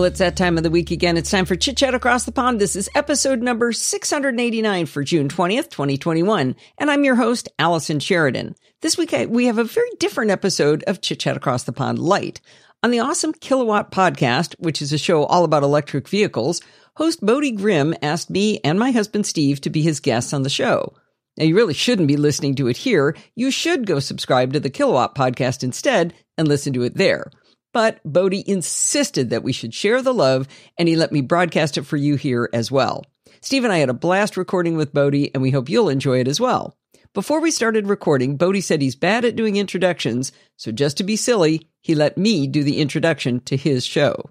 Well, it's that time of the week again. It's time for Chit Chat Across the Pond. This is episode number 689 for June 20th, 2021. And I'm your host, Allison Sheridan. This week, we have a very different episode of Chit Chat Across the Pond Lite. On the Awesome Kilowatt podcast, which is a show all about electric vehicles, host Bodie Grimm asked me and my husband Steve to be his guests on the show. Now, you really shouldn't be listening to it here. You should go subscribe to the Kilowatt podcast instead and listen to it there. But Bodie insisted that we should share the love, and he let me broadcast it for you here as well. Steve and I had a blast recording with Bodie, and we hope you'll enjoy it as well. Before we started recording, Bodie said he's bad at doing introductions, so just to be silly, he let me do the introduction to his show.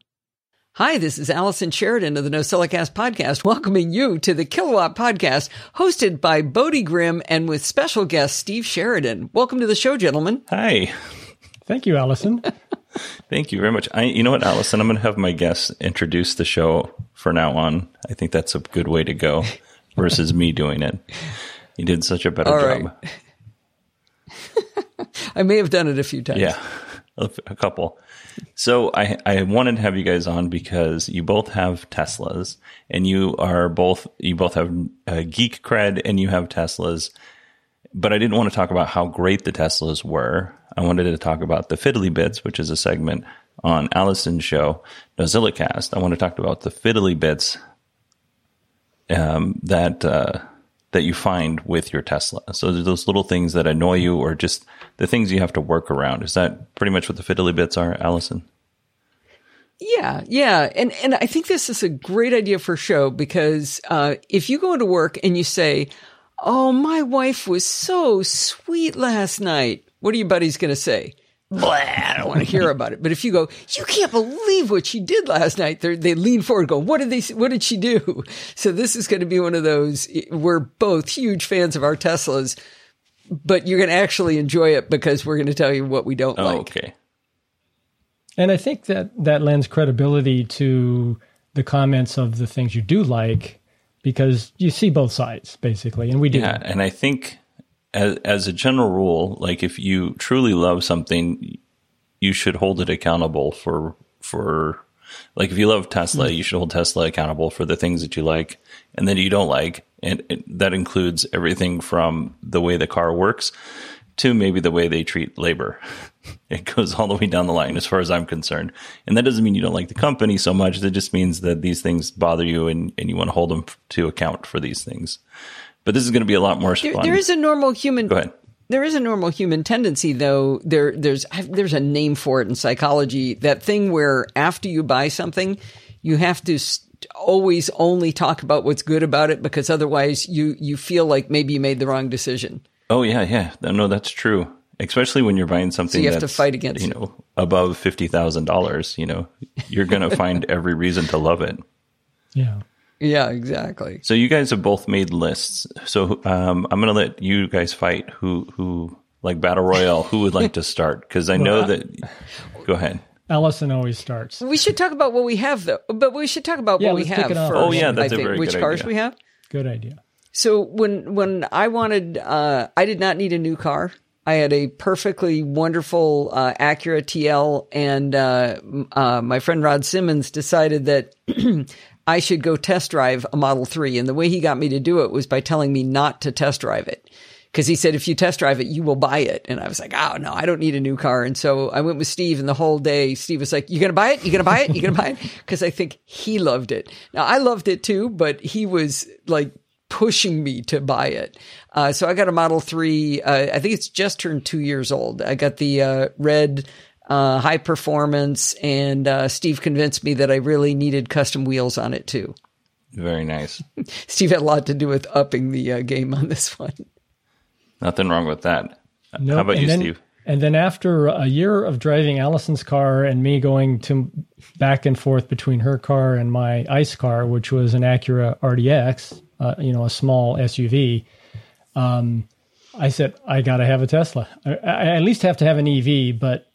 Hi, this is Allison Sheridan of the NosillaCast podcast, welcoming you to the Kilowatt podcast, hosted by Bodie Grimm and with special guest Steve Sheridan. Welcome to the show, gentlemen. Hi. Thank you, Allison. Thank you very much. I, you know what, Allison, I'm going to have my guests introduce the show for now on. I think that's a good way to go versus me doing it. You did such a better All job. I may have done it a few times. Yeah, a, a couple. So I, I wanted to have you guys on because you both have Teslas and you are both, you both have a geek cred and you have Teslas. But I didn't want to talk about how great the Teslas were. I wanted to talk about the Fiddly Bits, which is a segment on Allison's show, NosillaCast. I want to talk about the fiddly bits um, that uh, that you find with your Tesla. So those little things that annoy you, or just the things you have to work around. Is that pretty much what the fiddly bits are, Allison? Yeah, yeah, and and I think this is a great idea for a show because uh, if you go into work and you say, "Oh, my wife was so sweet last night," what are your buddies going to say? Blah, I don't want to hear about it. But if you go, you can't believe what she did last night. They're, lean forward, and go, what did they? What did she do? So this is going to be one of those. We're both huge fans of our Teslas, but you're going to actually enjoy it because we're going to tell you what we don't oh, like. Okay. And I think that that lends credibility to the comments of the things you do like because you see both sides basically, and we do. Yeah, and I think as, as a general rule, like if you truly love something, you should hold it accountable for, for, like if you love Tesla, mm-hmm. you should hold Tesla accountable for the things that you like and that you don't like. And it, that includes everything from the way the car works to maybe the way they treat labor. It goes all the way down the line as far as I'm concerned. And that doesn't mean you don't like the company so much. That just means that these things bother you and, and you want to hold them to account for these things. But this is going to be a lot more there, fun. There is a normal human. Go ahead. There is a normal human tendency, though. There, there's there's a name for it in psychology. That thing where after you buy something, you have to always only talk about what's good about it because otherwise you you feel like maybe you made the wrong decision. Oh yeah, yeah. No, that's true. Especially when you're buying something so you have to fight against you know above fifty thousand dollars. You know, you're going to find every reason to love it. Yeah. Yeah, exactly. So you guys have both made lists. So um, I'm going to let you guys fight. Who who like battle royale? who would like to start? Because I know that. Go ahead. Allison always starts. We should talk about what we have, though. But we should talk about yeah, what we have first. Oh yeah, that's I think, a very which good cars idea. we have. Good idea. So when when I wanted, uh, I did not need a new car. I had a perfectly wonderful uh, Acura TL, and uh, uh, my friend Rod Simmons decided that I should go test drive a Model 3. And the way he got me to do it was by telling me not to test drive it. Cause he said, if you test drive it, you will buy it. And I was like, oh no, I don't need a new car. And so I went with Steve and the whole day, Steve was like, you're to buy it? you're to buy it? you're to buy it? Cause I think he loved it. Now I loved it too, but he was like pushing me to buy it. Uh, so I got a Model 3. Uh, I think it's just turned two years old. I got the, uh, red, uh, high performance, and uh, Steve convinced me that I really needed custom wheels on it too. Very nice. Steve had a lot to do with upping the uh, game on this one. Nothing wrong with that. Nope. How about and you, then, Steve? And then after a year of driving Allison's car and me going to back and forth between her car and my ICE car, which was an Acura RDX, uh, you know, a small SUV, um, I said I got to have a Tesla. I, I, at least have to have an EV, but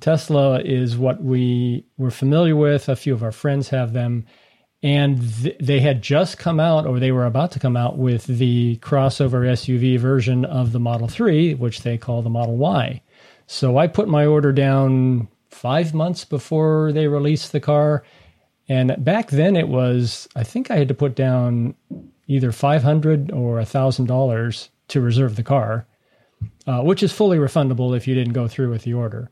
Tesla is what we were familiar with. A few of our friends have them. And th- they had just come out, or they were about to come out, with the crossover SUV version of the Model 3, which they call the Model Y. So I put my order down five months before they released the car. And back then it was, I think I had to put down either 500 or $1,000 to reserve the car, uh, which is fully refundable if you didn't go through with the order.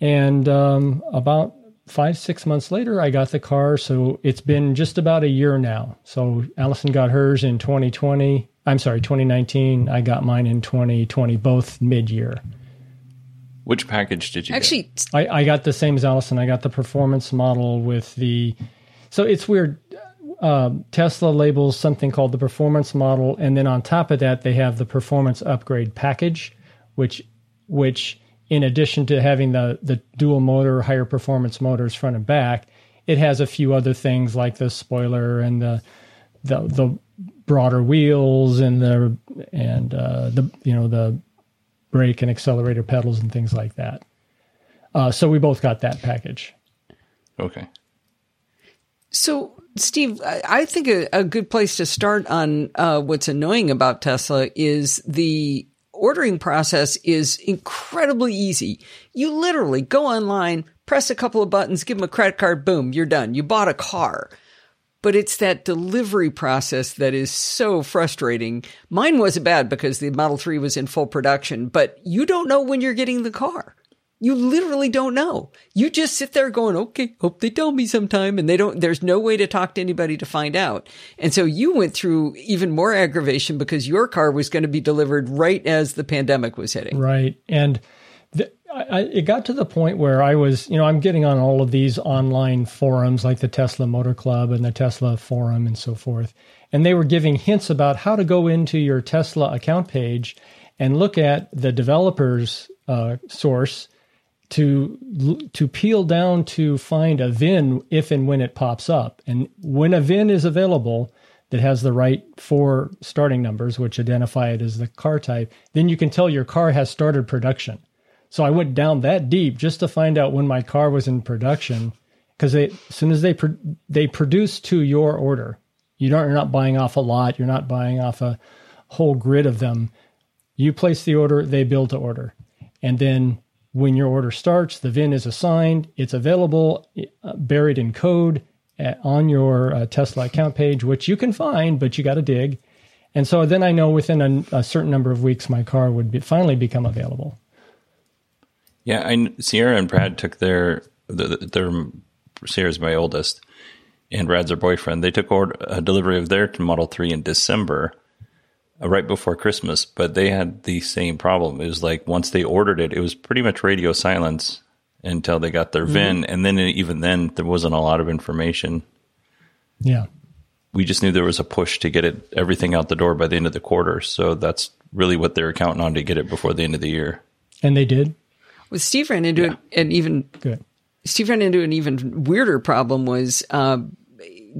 And um, about five, six months later, I got the car. So it's been just about a year now. So Allison got hers in 2020. I'm sorry, 2019. I got mine in 2020, both mid year. Which package did you Actually, get? I, I got the same as Allison. I got the performance model with the. So it's weird. Uh, Tesla labels something called the performance model, and then on top of that, they have the performance upgrade package, which which in addition to having the the dual motor, higher performance motors front and back, it has a few other things like the spoiler and the the the broader wheels and the and uh, the you know the brake and accelerator pedals and things like that. Uh, so we both got that package. Okay. So, Steve, I I think a, a good place to start on uh, what's annoying about Tesla is the ordering process is incredibly easy. You literally go online, press a couple of buttons, give them a credit card, boom, you're done. You bought a car. But it's that delivery process that is so frustrating. Mine wasn't bad because the Model 3 was in full production, but you don't know when you're getting the car. You literally don't know. You just sit there going, okay, hope they tell me sometime. And they don't, there's no way to talk to anybody to find out. And so you went through even more aggravation because your car was going to be delivered right as the pandemic was hitting. Right. And the, I, it got to the point where I was, you know, I'm getting on all of these online forums like the Tesla Motor Club and the Tesla Forum and so forth. And they were giving hints about how to go into your Tesla account page and look at the developer's uh, source to to peel down to find a VIN if and when it pops up. And when a VIN is available that has the right four starting numbers, which identify it as the car type, then you can tell your car has started production. So I went down that deep just to find out when my car was in production, because as soon as they pro- they produce to your order, you don't you're not buying off a lot, you're not buying off a whole grid of them. You place the order, they build to order, and then when your order starts, the VIN is assigned, it's available, uh, buried in code at, on your uh, Tesla account page, which you can find, but you got to dig. And so then I know within a, a, certain number of weeks, my car would be, finally become available. Yeah, I, Sierra and Brad took their their Sierra's my oldest, and Brad's her boyfriend. They took order, a delivery of their Model Three in December, uh, right before Christmas. But they had the same problem. It was like once they ordered it, it was pretty much radio silence until they got their mm-hmm. VIN, and then even then there wasn't a lot of information. Yeah, we just knew there was a push to get it everything out the door by the end of the quarter. So that's really what they were counting on to get it before the end of the year. And they did. Well, Steve ran into yeah. an even good. Steve ran into an even weirder problem. Was uh,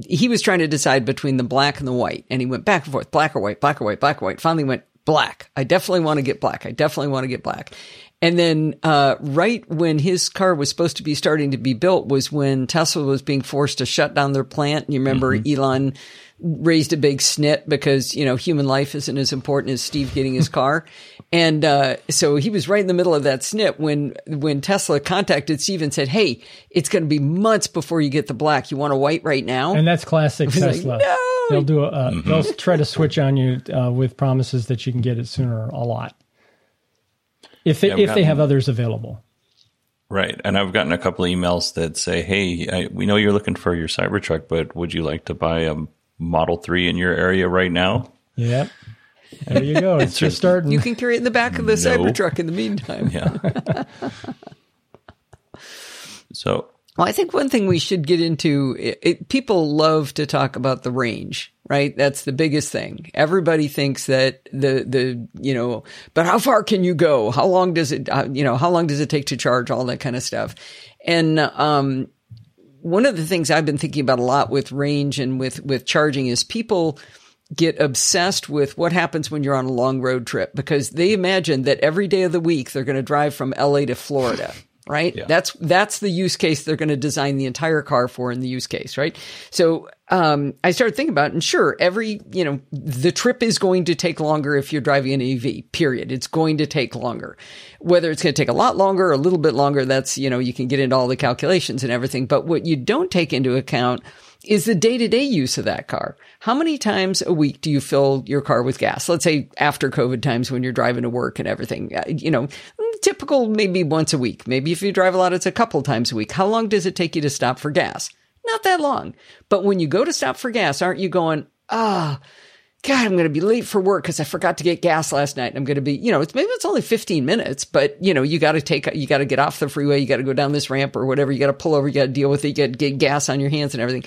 he was trying to decide between the black and the white, and he went back and forth, black or white, black or white, black or white. Finally, went black. I definitely want to get black. I definitely want to get black. And then, uh, right when his car was supposed to be starting to be built was when Tesla was being forced to shut down their plant. And you remember mm-hmm. Elon raised a big snit because, you know, human life isn't as important as Steve getting his car. and, uh, so he was right in the middle of that snit when, when Tesla contacted Steve and said, Hey, it's going to be months before you get the black. You want a white right now? And that's classic Tesla. Like, no. They'll do a, uh, they'll try to switch on you, uh, with promises that you can get it sooner a lot if they, yeah, if gotten, they have others available. Right, and I've gotten a couple of emails that say, "Hey, I, we know you're looking for your Cybertruck, but would you like to buy a Model Three in your area right now?" Yep. There you go. It's just starting. You can carry it in the back of the no. Cybertruck in the meantime. Yeah. so well, I think one thing we should get into it, it, people love to talk about the range, right? That's the biggest thing. Everybody thinks that the the you know, but how far can you go? How long does it uh, you know, how long does it take to charge all that kind of stuff? And um one of the things I've been thinking about a lot with range and with with charging is people get obsessed with what happens when you're on a long road trip because they imagine that every day of the week they're going to drive from LA to Florida right? Yeah. That's that's the use case they're going to design the entire car for in the use case, right? So um, I started thinking about, it, and sure, every you know the trip is going to take longer if you're driving an EV. Period. It's going to take longer. Whether it's going to take a lot longer or a little bit longer, that's you know you can get into all the calculations and everything. But what you don't take into account is the day to day use of that car. How many times a week do you fill your car with gas? Let's say after COVID times when you're driving to work and everything, Uh, you know, typical maybe once a week. Maybe if you drive a lot, it's a couple times a week. How long does it take you to stop for gas? Not that long. But when you go to stop for gas, aren't you going, ah, God, I'm going to be late for work because I forgot to get gas last night. I'm going to be, you know, it's maybe it's only 15 minutes, but you know, you got to take, you got to get off the freeway. You got to go down this ramp or whatever. You got to pull over. You got to deal with it. You got to get gas on your hands and everything.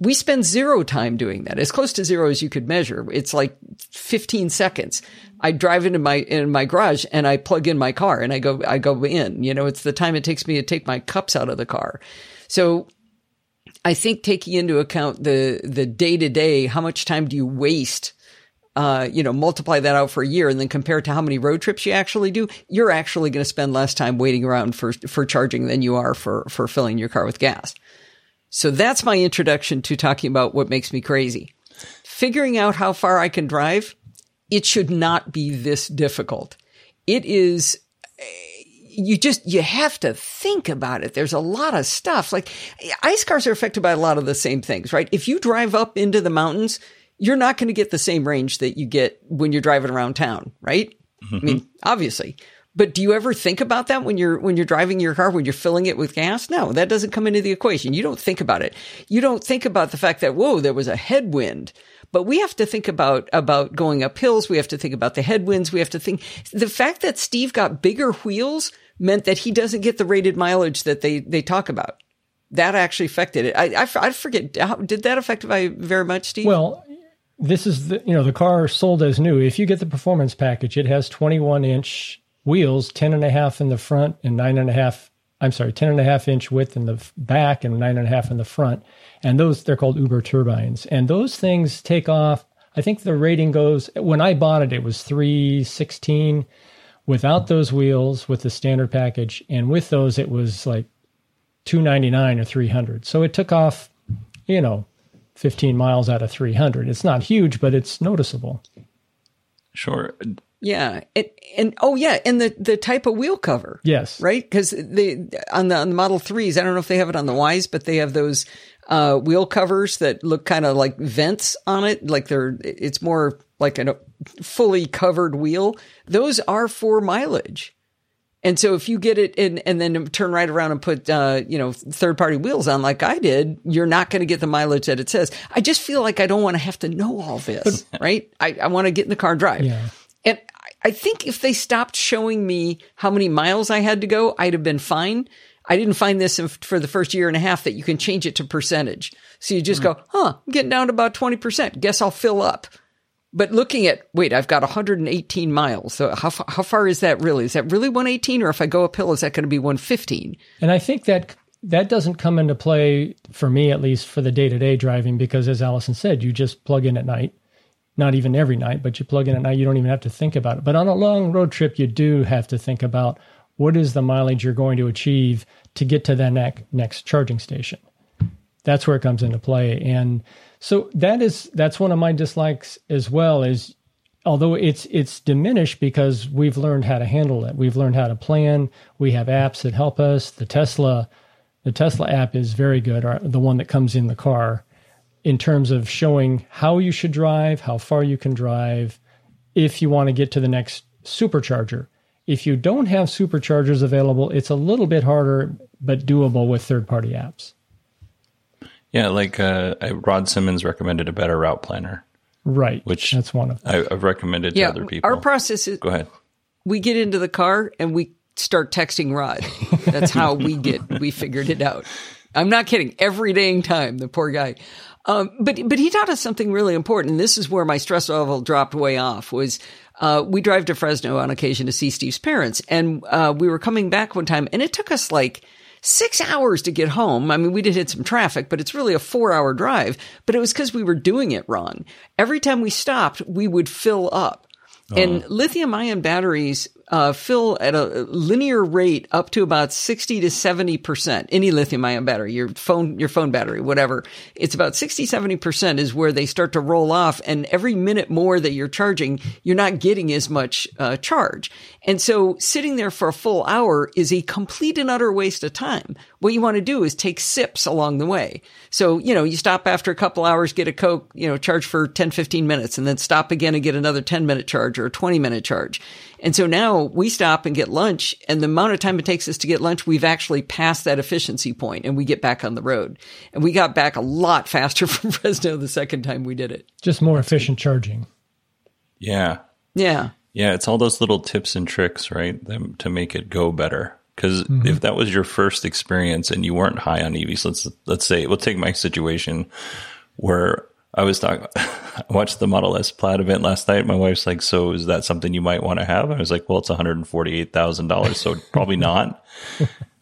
We spend zero time doing that, as close to zero as you could measure. It's like 15 seconds. I drive into my in my garage and I plug in my car and I go I go in. You know, it's the time it takes me to take my cups out of the car. So I think taking into account the the day to day, how much time do you waste? Uh, you know, multiply that out for a year and then compare to how many road trips you actually do. You're actually going to spend less time waiting around for for charging than you are for for filling your car with gas. So that's my introduction to talking about what makes me crazy. Figuring out how far I can drive, it should not be this difficult. It is eh, you just you have to think about it. There's a lot of stuff. Like ice cars are affected by a lot of the same things, right? If you drive up into the mountains, you're not going to get the same range that you get when you're driving around town, right? I mean, obviously. But do you ever think about that when you're when you're driving your car when you're filling it with gas? No, that doesn't come into the equation. You don't think about it. You don't think about the fact that whoa, there was a headwind. But we have to think about about going up hills. We have to think about the headwinds. We have to think the fact that Steve got bigger wheels meant that he doesn't get the rated mileage that they they talk about. That actually affected it. I I, I forget how did that affect it very much, Steve? Well, this is the you know the car sold as new. If you get the performance package, it has 21 inch wheels, 10 and a half in the front and nine and a half. I'm sorry, 10 and a half inch width in the back and nine and a half in the front. And those they're called Uber turbines. And those things take off. I think the rating goes when I bought it, it was 316 without those wheels with the standard package, and with those it was like 299 or 300. So it took off, you know, 15 miles out of 300. It's not huge, but it's noticeable. Sure. Yeah, and, and oh yeah, and the the type of wheel cover. Yes, right. Because the on the on the Model Threes, I don't know if they have it on the Ys, but they have those uh, wheel covers that look kind of like vents on it. Like they're it's more like a fully covered wheel. Those are for mileage. And so if you get it and, and then turn right around and put, uh, you know, third party wheels on like I did, you're not going to get the mileage that it says. I just feel like I don't want to have to know all this, right? I, I want to get in the car and drive. Yeah. And I think if they stopped showing me how many miles I had to go, I'd have been fine. I didn't find this in, for the first year and a half that you can change it to percentage. So you just mm. go, huh, I'm getting down to about 20%. Guess I'll fill up. But looking at, wait, I've got 118 miles. So how, how far is that really? Is that really 118? Or if I go uphill, is that going to be 115? And I think that that doesn't come into play for me, at least for the day to day driving, because as Allison said, you just plug in at night. Not even every night, but you plug in at night, you don't even have to think about it. But on a long road trip, you do have to think about what is the mileage you're going to achieve to get to that next, next charging station. That's where it comes into play. And so that is that's one of my dislikes as well is although it's it's diminished because we've learned how to handle it. We've learned how to plan. We have apps that help us. The Tesla the Tesla app is very good, or the one that comes in the car in terms of showing how you should drive, how far you can drive if you want to get to the next supercharger. If you don't have superchargers available, it's a little bit harder but doable with third-party apps. Yeah, like uh, Rod Simmons recommended a better route planner. Right. Which that's one of I, have recommended yeah, to other people. Our process is go ahead. We get into the car and we start texting Rod. That's how we get we figured it out. I'm not kidding. Every dang time, the poor guy. Um, but but he taught us something really important. This is where my stress level dropped way off. Was uh, we drive to Fresno on occasion to see Steve's parents, and uh, we were coming back one time, and it took us like six hours to get home. I mean, we did hit some traffic, but it's really a four hour drive. But it was because we were doing it wrong. Every time we stopped, we would fill up. And lithium ion batteries uh, fill at a linear rate up to about 60 to 70%. Any lithium ion battery, your phone, your phone battery, whatever. It's about 60, 70% is where they start to roll off. And every minute more that you're charging, you're not getting as much uh, charge. And so sitting there for a full hour is a complete and utter waste of time. What you want to do is take sips along the way. So, you know, you stop after a couple hours, get a Coke, you know, charge for 10, 15 minutes and then stop again and get another 10 minute charge or a 20 minute charge. And so now we stop and get lunch and the amount of time it takes us to get lunch, we've actually passed that efficiency point and we get back on the road. And we got back a lot faster from Fresno the second time we did it. Just more efficient charging. Yeah. Yeah. Yeah. It's all those little tips and tricks, right? Them to make it go better. Because mm-hmm. if that was your first experience and you weren't high on EVs, let's let's say we'll take my situation where I was talking. I watched the Model S Plaid event last night. My wife's like, "So is that something you might want to have?" I was like, "Well, it's one hundred and forty-eight thousand dollars, so probably not."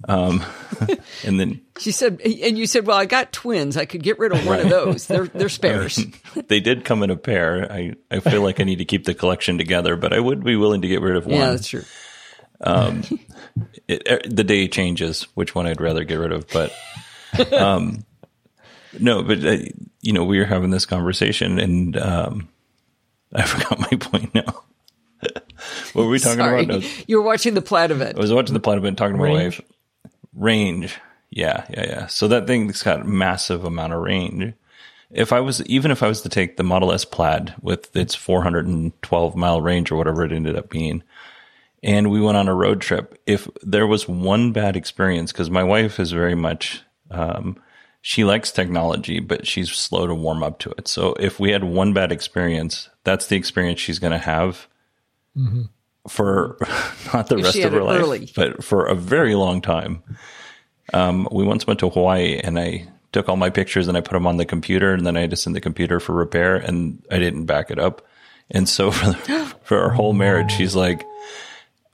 Um, and then she said, "And you said, well, I got twins. I could get rid of one right. of those. They're they're spares. I mean, they did come in a pair. I I feel like I need to keep the collection together, but I would be willing to get rid of one. Yeah, that's true. Um, it, er, the day changes which one I'd rather get rid of, but um, no, but uh, you know, we were having this conversation, and um, I forgot my point now. what were we talking Sorry. about? No, you were watching the Plaid event. I was watching the Plaid event, talking to my wife. Range, yeah, yeah, yeah. So that thing's got massive amount of range. If I was, even if I was to take the Model S Plaid with its 412 mile range or whatever it ended up being, and we went on a road trip, if there was one bad experience, because my wife is very much um, she likes technology, but she's slow to warm up to it. So if we had one bad experience, that's the experience she's going to have mm-hmm. for not the if rest of her life, early. but for a very long time. Um, we once went to Hawaii and I took all my pictures and I put them on the computer and then I had to send the computer for repair and I didn't back it up. And so for, the, for our whole marriage, she's like,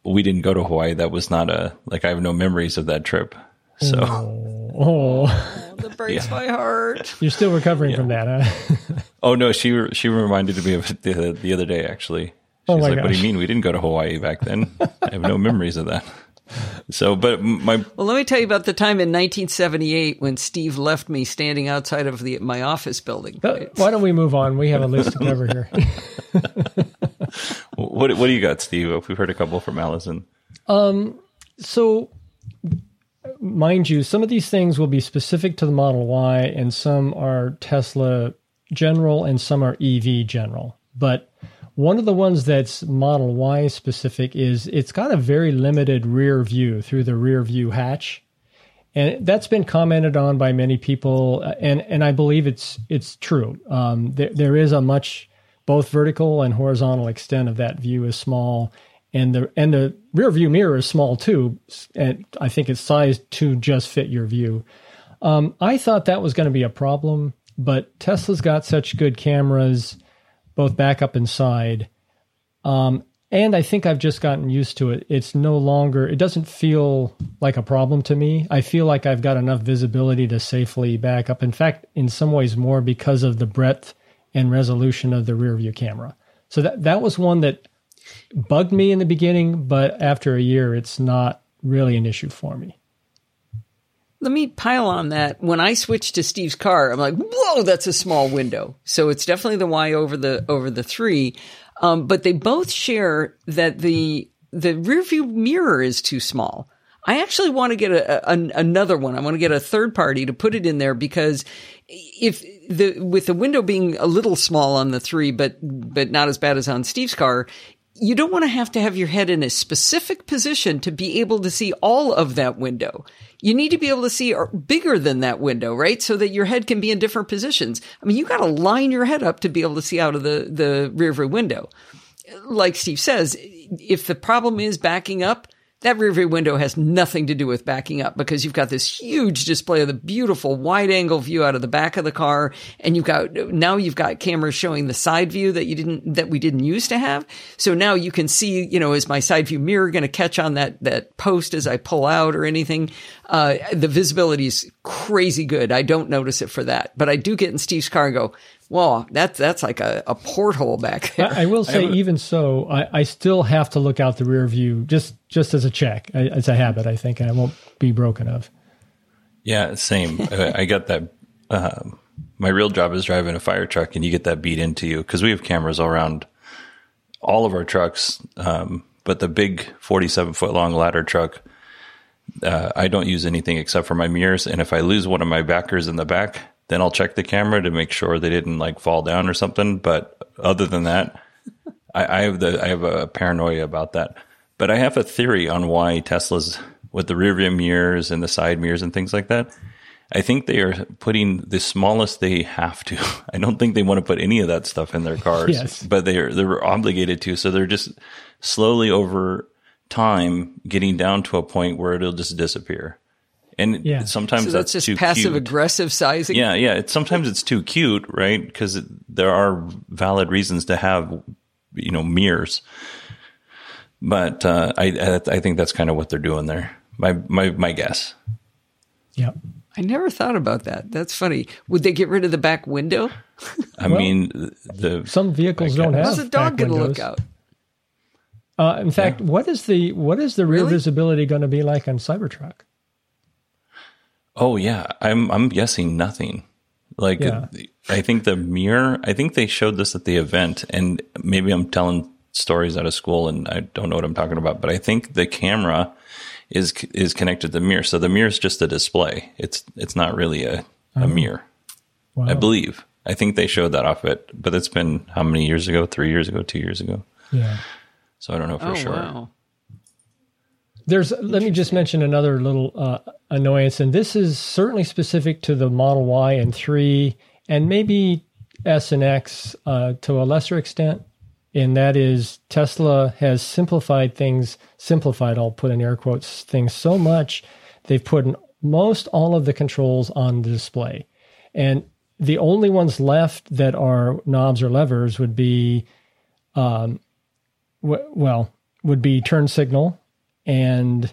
we didn't go to Hawaii. That was not a, like, I have no memories of that trip. So. Oh. oh that breaks yeah. my heart. You're still recovering yeah. from that, huh? oh no, she she reminded me of it the, the other day. Actually, oh, she's oh like, gosh. "What do you mean we didn't go to Hawaii back then? I have no memories of that." So, but my well, let me tell you about the time in 1978 when Steve left me standing outside of the my office building. why don't we move on? We have a list to cover here. what What do you got, Steve? We've heard a couple from Allison. Um. So mind you, some of these things will be specific to the Model Y, and some are Tesla general, and some are EV general. But one of the ones that's Model Y specific is it's got a very limited rear view through the rear view hatch. And that's been commented on by many people, and, and I believe it's it's true. Um, there, there is a much both vertical and horizontal extent of that view is small, and the and the rear view mirror is small too, and I think it's sized to just fit your view. Um, I thought that was going to be a problem, but Tesla's got such good cameras, both backup and side, um, and I think I've just gotten used to it. It's no longer it doesn't feel like a problem to me. I feel like I've got enough visibility to safely back up. In fact, in some ways more because of the breadth and resolution of the rear view camera. So that that was one that bugged me in the beginning, but after a year, it's not really an issue for me. Let me pile on that. When I switched to Steve's car, I'm like, "Whoa, that's a small window." So it's definitely the Y over the over the three, um, but they both share that the the rear view mirror is too small. I actually want to get a, a, another one. I want to get a third party to put it in there because if the with the window being a little small on the three, but but not as bad as on Steve's car, you don't want to have to have your head in a specific position to be able to see all of that window. You need to be able to see bigger than that window, right? So that your head can be in different positions. I mean, you got to line your head up to be able to see out of the, the rear view window. Like Steve says, if the problem is backing up, that rear view window has nothing to do with backing up because you've got this huge display of the beautiful wide angle view out of the back of the car. And you've got, now you've got cameras showing the side view that you didn't, that we didn't used to have. So now you can see, you know, is my side view mirror going to catch on that, that post as I pull out or anything? Uh, the visibility is crazy good. I don't notice it for that, but I do get in Steve's car and go, Well, that's that's like a, a porthole back there. I, I will say, even so, I, I still have to look out the rear view just just as a check. I, it's a habit, I think, and I won't be broken of. Yeah, same. I I got that. Um, my real job is driving a fire truck, and you get that beat into you because we have cameras all around all of our trucks. Um, but the big 47 foot long ladder truck, uh, I don't use anything except for my mirrors. And if I lose one of my backers in the back, then I'll check the camera to make sure they didn't like fall down or something. But other than that, I, I have the I have a paranoia about that. But I have a theory on why Teslas with the rear view mirrors and the side mirrors and things like that. I think they are putting the smallest they have to. I don't think they want to put any of that stuff in their cars, Yes. but they're they're obligated to. So they're just slowly over time getting down to a point where it'll just disappear. And Yeah. sometimes so that's, that's just too passive cute. aggressive sizing. Yeah, yeah. It's, sometimes it's too cute, right? Because there are valid reasons to have, you know, mirrors. But uh, I, I I think that's kind of what they're doing there. My my my guess. Yep. I never thought about that. That's funny. Would they get rid of the back window? I mean, the Some vehicles don't have. How's the dog back going to look out? Uh, in fact, what is the what is the rear Really? visibility going to be like on Cybertruck? Oh yeah, I'm I'm guessing nothing. Like Yeah. I think the mirror. I think they showed this at the event, and maybe I'm telling stories out of school, and I don't know what I'm talking about. But I think the camera is is connected to the mirror, so the mirror is just a display. It's it's not really a a oh. mirror. Wow. I believe. I think they showed that off it, but it's been how many years ago? Three years ago? Two years ago? Yeah. So I don't know for Oh sure. wow! There's. Let me just mention another little uh, annoyance, and this is certainly specific to the Model Y and three, and maybe S and X uh, to a lesser extent. And that is Tesla has simplified things. Simplified, I'll put in air quotes, things so much they've put most all of the controls on the display, and the only ones left that are knobs or levers would be, um, w- well, would be turn signal and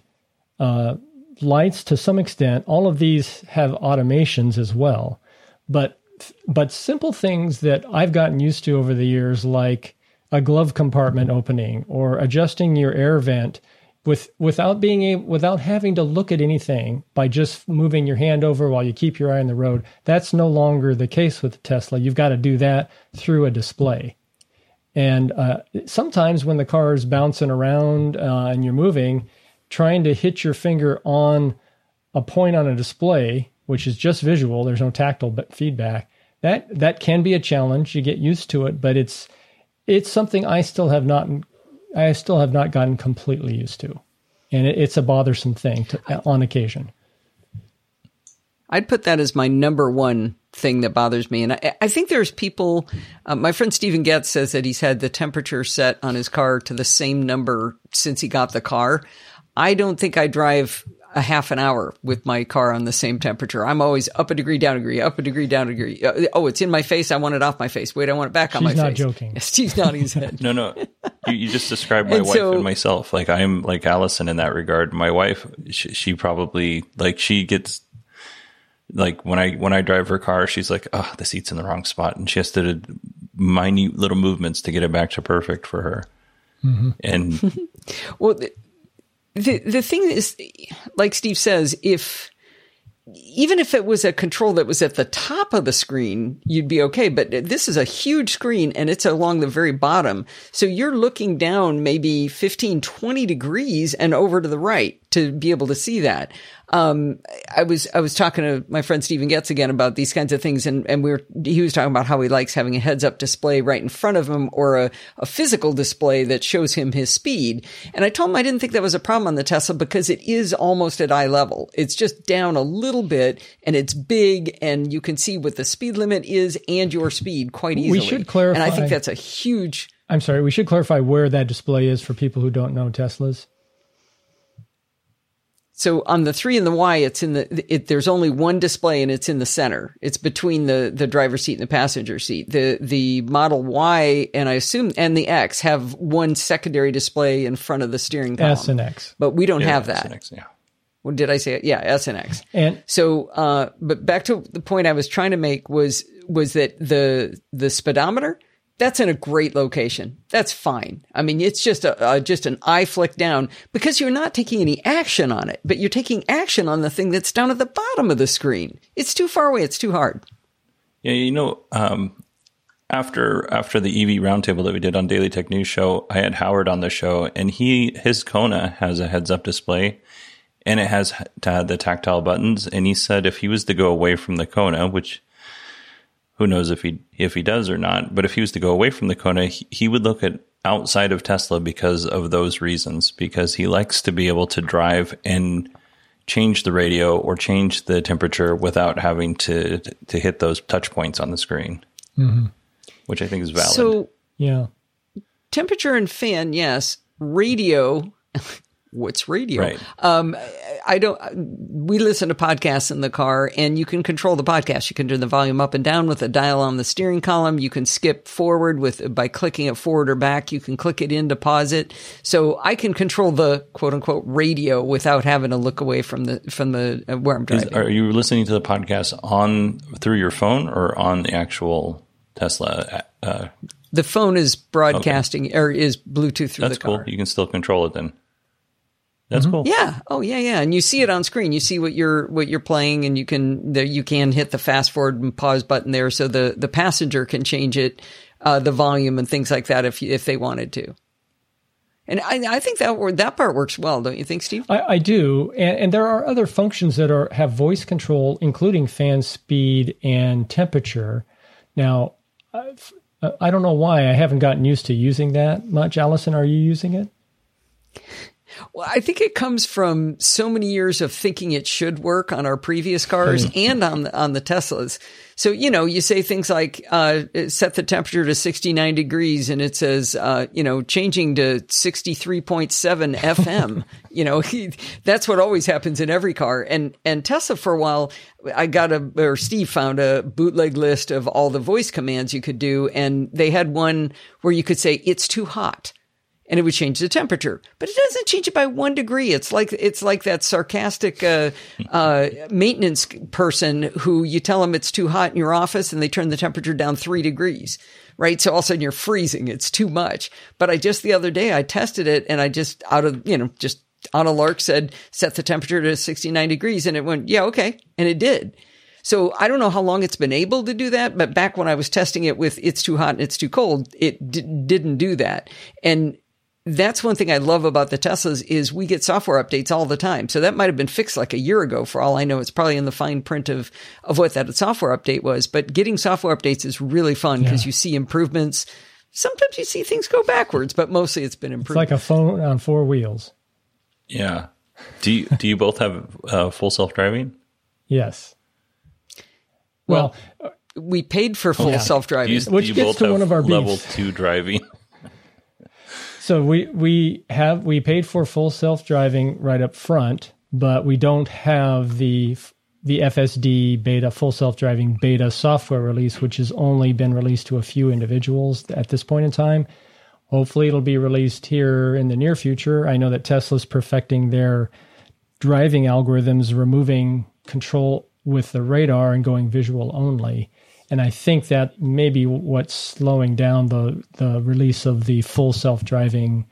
uh, lights to some extent. All of these have automations as well, but but simple things that I've gotten used to over the years, like a glove compartment opening or adjusting your air vent with without being able without having to look at anything by just moving your hand over while you keep your eye on the road. That's no longer the case with Tesla. You've got to do that through a display. And uh, sometimes when the car is bouncing around uh, and you're moving, trying to hit your finger on a point on a display, which is just visual, there's no tactile feedback. That that can be a challenge. You get used to it, but it's it's something I still have not I still have not gotten completely used to, and it, it's a bothersome thing to, on occasion. I'd put that as my number one thing that bothers me. And I, I think there's people, uh, my friend Stephen Getz says that he's had the temperature set on his car to the same number since he got the car. I don't think I drive a half an hour with my car on the same temperature. I'm always up a degree, down a degree, up a degree, down a degree. Uh, Oh, it's in my face. I want it off my face. Wait, I want it back on She's my not face. joking. Steve's nodding his head. No, no. You, you just described my And wife so- and myself. Like I'm like Allison in that regard. My wife, she, she probably like she gets like when I when I drive her car, she's like, "Oh, the seat's in the wrong spot," and she has to do minute little movements to get it back to perfect for her. Mm-hmm. And Well, the, the the thing is, like Steve says, if even if it was a control that was at the top of the screen, you'd be okay. But this is a huge screen and it's along the very bottom. So you're looking down maybe 15, 20 degrees and over to the right to be able to see that. Um, I was, I was talking to my friend Stephen Getz again about these kinds of things. And, and we were, he was talking about how he likes having a heads up display right in front of him or a, a physical display that shows him his speed. And I told him I didn't think that was a problem on the Tesla because it is almost at eye level. It's just down a little bit and it's big and you can see what the speed limit is and your speed quite easily. We should clarify, And I think that's a huge, I'm sorry, we should clarify where that display is for people who don't know Teslas. So on the three and the Y, it's in the, it, there's only one display and it's in the center. It's between the, the driver's seat and the passenger seat. The, the Model Y and I assume, and the X have one secondary display in front of the steering column. S and X. But we don't yeah, have that's that. the next- yeah. Well, did I say it? Yeah, S and X. And So, uh, but back to the point I was trying to make was was that the the speedometer that's in a great location. That's fine. I mean, it's just a, a, just an eye flick down because you're not taking any action on it, but you're taking action on the thing that's down at the bottom of the screen. It's too far away. It's too hard. Yeah, you know, um, after after the EV roundtable that we did on Daily Tech News Show, I had Howard on the show, and he his Kona has a heads up display, and it has the tactile buttons. And he said if he was to go away from the Kona, which who knows if he if he does or not. But if he was to go away from the Kona, he, he would look at outside of Tesla because of those reasons. Because he likes to be able to drive and change the radio or change the temperature without having to to hit those touch points on the screen, mm-hmm. which I think is valid. So yeah, temperature and fan, yes. Radio. What's radio? Right. Um, I don't, we listen to podcasts in the car and you can control the podcast. You can turn the volume up and down with a dial on the steering column. You can skip forward with, by clicking it forward or back. You can click it in to pause it. So I can control the quote unquote radio without having to look away from the, from the, uh, where I'm driving. Is, are you listening to the podcast on, through your phone or on the actual Tesla? Uh, the phone is broadcasting okay. or is Bluetooth through That's the car. cool. You can still control it then. That's mm-hmm. cool. Yeah. Oh, yeah, yeah. And you see it on screen. You see what you're what you're playing, and you can the, you can hit the fast forward and pause button there, so the the passenger can change it, uh, the volume and things like that if if they wanted to. And I, I think that that part works well, don't you think, Steve? I, I do, and, and, there are other functions that are have voice control, including fan speed and temperature. Now, I don't know why I haven't gotten used to using that much. Allison, are you using it? Well, I think it comes from so many years of thinking it should work on our previous cars mm. and on the, on the Teslas. So, you know, you say things like, uh, set the temperature to 69 degrees and it says, uh, you know, changing to 63.7 FM. you know, that's what always happens in every car. And, and Tesla for a while, I got a, or Steve found a bootleg list of all the voice commands you could do. And they had one where you could say, it's too hot and it would change the temperature. But it doesn't change it by one degree. It's like it's like that sarcastic uh, uh, maintenance person who you tell them it's too hot in your office and they turn the temperature down three degrees, right? So all of a sudden you're freezing. It's too much. But I just the other day I tested it and I just out of you know just on a lark said set the temperature to 69 degrees and it went yeah okay and it did. So I don't know how long it's been able to do that, but back when I was testing it with it's too hot and it's too cold, it d- didn't do that. And that's one thing I love about the Teslas is we get software updates all the time. So that might have been fixed like a year ago for all I know. It's probably in the fine print of, of what that software update was. But getting software updates is really fun because yeah. you see improvements. Sometimes you see things go backwards, but mostly it's been improved. It's like a phone on four wheels. Yeah. Do you, do you both have uh, full self driving? Yes. Well, well, we paid for full self driving, which gets to one of our level beefs. two driving. So we we have we paid for full self driving right up front, but we don't have the the FSD beta full self driving beta software release, which has only been released to a few individuals at this point in time. Hopefully, it'll be released here in the near future. I know that Tesla's perfecting their driving algorithms, removing control with the radar and going visual only and I think that maybe what's slowing down the the release of the full self driving,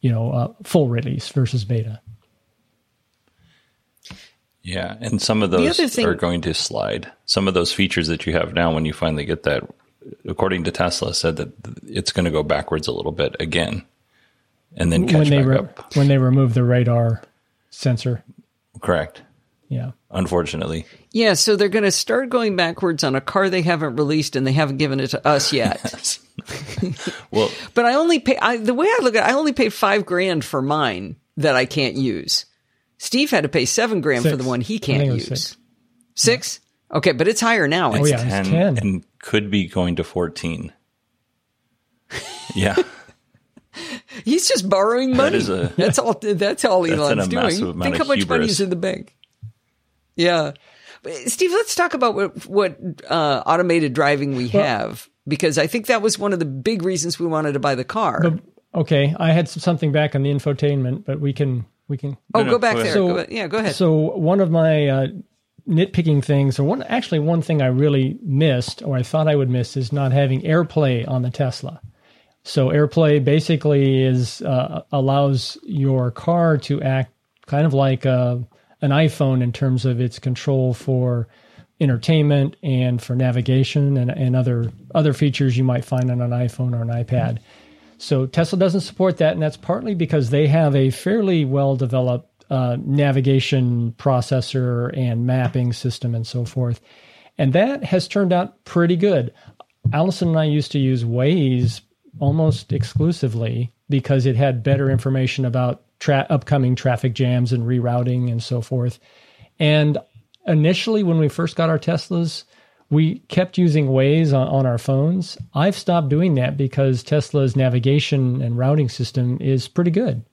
you know, uh, full release versus beta. Yeah, and some of those thing, are going to slide. Some of those features that you have now, when you finally get that, according to Tesla, said that it's going to go backwards a little bit again, and then catch when they back re- up when they remove the radar sensor. Correct. Yeah. Unfortunately. Yeah, so they're going to start going backwards on a car they haven't released and they haven't given it to us yet. well, but I only pay I, the way I look at it, I only paid 5 grand for mine that I can't use. Steve had to pay 7 grand six. for the one he can't use. 6? six? Yeah. Okay, but it's higher now. Oh, yeah, 10, 10 and could be going to 14. Yeah. He's just borrowing money. That a, that's all. That's all Elon's doing. Think how much hubris. money is in the bank. Yeah. Steve, let's talk about what, what uh, automated driving we have, because I think that was one of the big reasons we wanted to buy the car. But, okay, I had something back on the infotainment, but we can we can. Oh, no, go back go there. So, go, yeah, go ahead. So one of my uh, nitpicking things, or one actually one thing I really missed, or I thought I would miss, is not having CarPlay on the Tesla. So CarPlay basically is uh, allows your car to act kind of like a, an iPhone in terms of its control for entertainment and for navigation and, and other other features you might find on an iPhone or an iPad. So Tesla doesn't support that, and that's partly because they have a fairly well developed uh, navigation processor and mapping system and so forth. And that has turned out pretty good. Allison and I used to use Waze almost exclusively because it had better information about tra- upcoming traffic jams and rerouting and so forth. And initially, when we first got our Teslas, we kept using Waze on, on our phones. I've stopped doing that because Tesla's navigation and routing system is pretty good.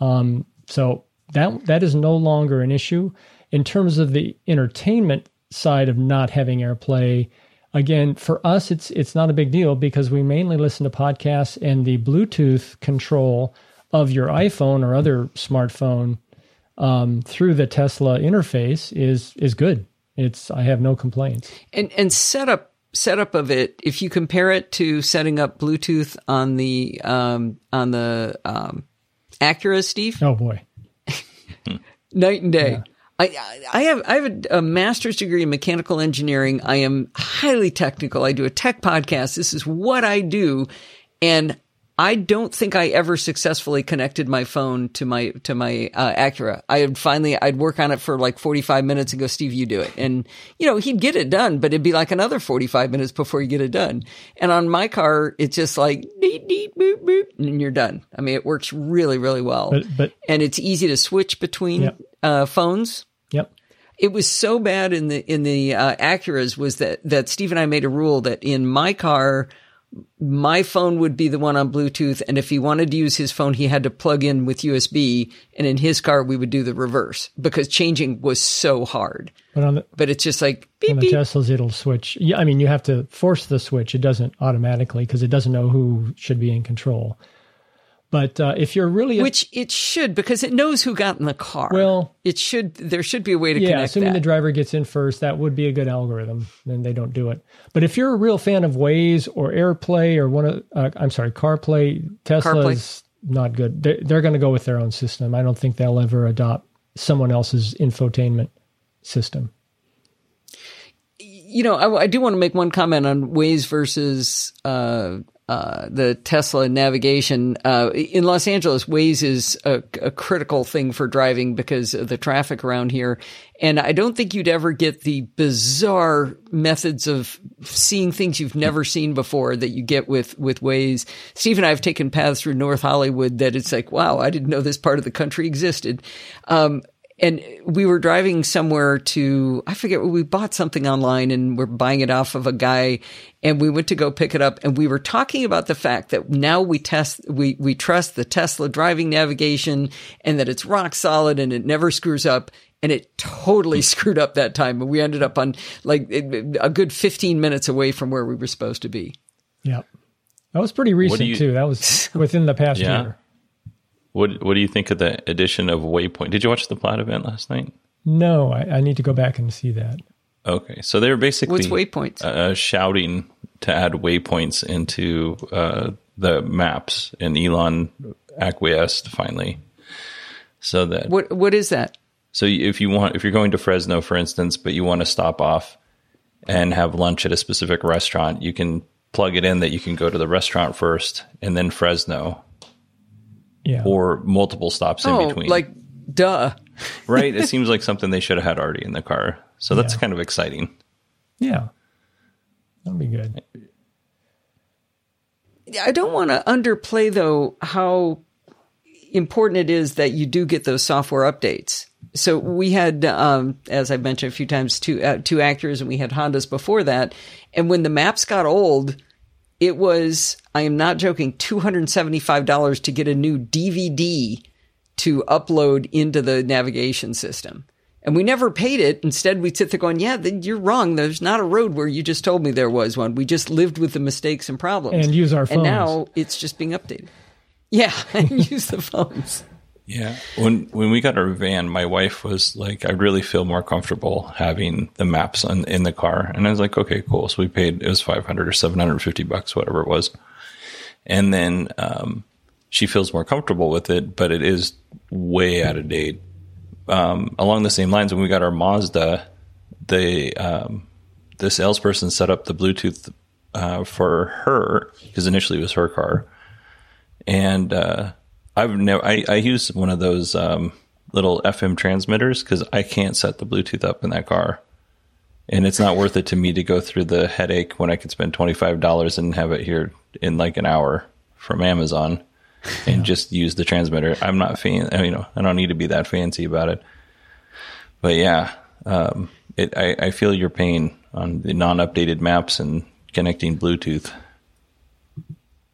Um, so that that is no longer an issue in terms of the entertainment side of not having AirPlay. Again, for us, it's it's not a big deal because we mainly listen to podcasts and the Bluetooth control of your iPhone or other smartphone um, through the Tesla interface is is good. It's I have no complaints. And and setup setup of it, if you compare it to setting up Bluetooth on the um, on the um, Acura, Steve. Oh boy, night and day. Yeah. I, I have I have a, a, master's degree in mechanical engineering. I am highly technical. I do a tech podcast. This is what I do, and I don't think I ever successfully connected my phone to my to my uh, Acura. I would finally I'd work on it for like 45 minutes and go, Steve, you do it, and you know he'd get it done, but it'd be like another 45 minutes before you get it done. And on my car, it's just like deet deet boop boop, and you're done. I mean, it works really really well, but, but and it's easy to switch between yep. uh, phones. Yep. It was so bad in the in the uh, Acuras was that that Steve and I made a rule that in my car my phone would be the one on Bluetooth. And if he wanted to use his phone, he had to plug in with USB. And in his car, we would do the reverse because changing was so hard. But, on the, but it's just like beep, on the beep. Teslas, it'll switch. Yeah, I mean, you have to force the switch. It doesn't automatically because it doesn't know who should be in control. But uh, if you're really, a, which it should, because it knows who got in the car. Well, it should. There should be a way to yeah, assuming that. the driver gets in first, that would be a good algorithm. Then they don't do it. But if you're a real fan of Waze or AirPlay or one of, uh, I'm sorry, CarPlay, Tesla's CarPlay. not good. They're, they're going to go with their own system. I don't think they'll ever adopt someone else's infotainment system. You know, I, I do want to make one comment on Waze versus uh, uh, the Tesla navigation uh, in Los Angeles, Waze is a, a, critical thing for driving because of the traffic around here. And I don't think you'd ever get the bizarre methods of seeing things you've never seen before that you get with, with Waze. Steve and I have taken paths through North Hollywood that it's like, wow, I didn't know this part of the country existed. Um, and we were driving somewhere to I forget what we bought something online and we're buying it off of a guy and we went to go pick it up and we were talking about the fact that now we test we we trust the Tesla driving navigation and that it's rock solid and it never screws up and it totally screwed up that time and we ended up on like a good 15 minutes away from where we were supposed to be. yep That was pretty recent you, too. That was within the past yeah. year. What What do you think of the addition of Waypoint? Did you watch the Plaid event last night? No, I, I need to go back and see that. Okay, so they're basically what's Waypoint? Uh, shouting to add waypoints into uh, the maps, and Elon acquiesced finally. So that what what is that? So if you want, if you're going to Fresno, for instance, but you want to stop off and have lunch at a specific restaurant, you can plug it in that you can go to the restaurant first and then Fresno yeah. or multiple stops oh, in between. Like, duh. right? It seems like something they should have had already in the car. So that's yeah. kind of exciting. Yeah. That'd be good. I don't want to underplay, though, how important it is that you do get those software updates. So we had, um, as I've mentioned a few times, two uh, two Acuras, and we had Hondas before that. And when the maps got old, it was, I am not joking, $275 to get a new DVD to upload into the navigation system. And we never paid it. Instead, we'd sit there going, yeah, you're wrong. There's not a road where you just told me there was one. We just lived with the mistakes and problems. And use our phones. And now it's just being updated. Yeah, and use the phones. Yeah. When when we got our van, my wife was like, I really feel more comfortable having the maps on, in the car. And I was like, okay, cool. So we paid, it was 500 or 750 bucks, whatever it was. And then, um, she feels more comfortable with it, but it is way out of date. Um, along the same lines, when we got our Mazda, the, um, the salesperson set up the Bluetooth, uh, for her, because initially it was her car. And, uh, I've never. I, I use one of those um, little FM transmitters because I can't set the Bluetooth up in that car, and it's not worth it to me to go through the headache when I could spend twenty five dollars and have it here in like an hour from Amazon, and yeah. just use the transmitter. I'm not fan. You know, I don't need to be that fancy about it. But yeah, um, it. I, I feel your pain on the non updated maps and connecting Bluetooth.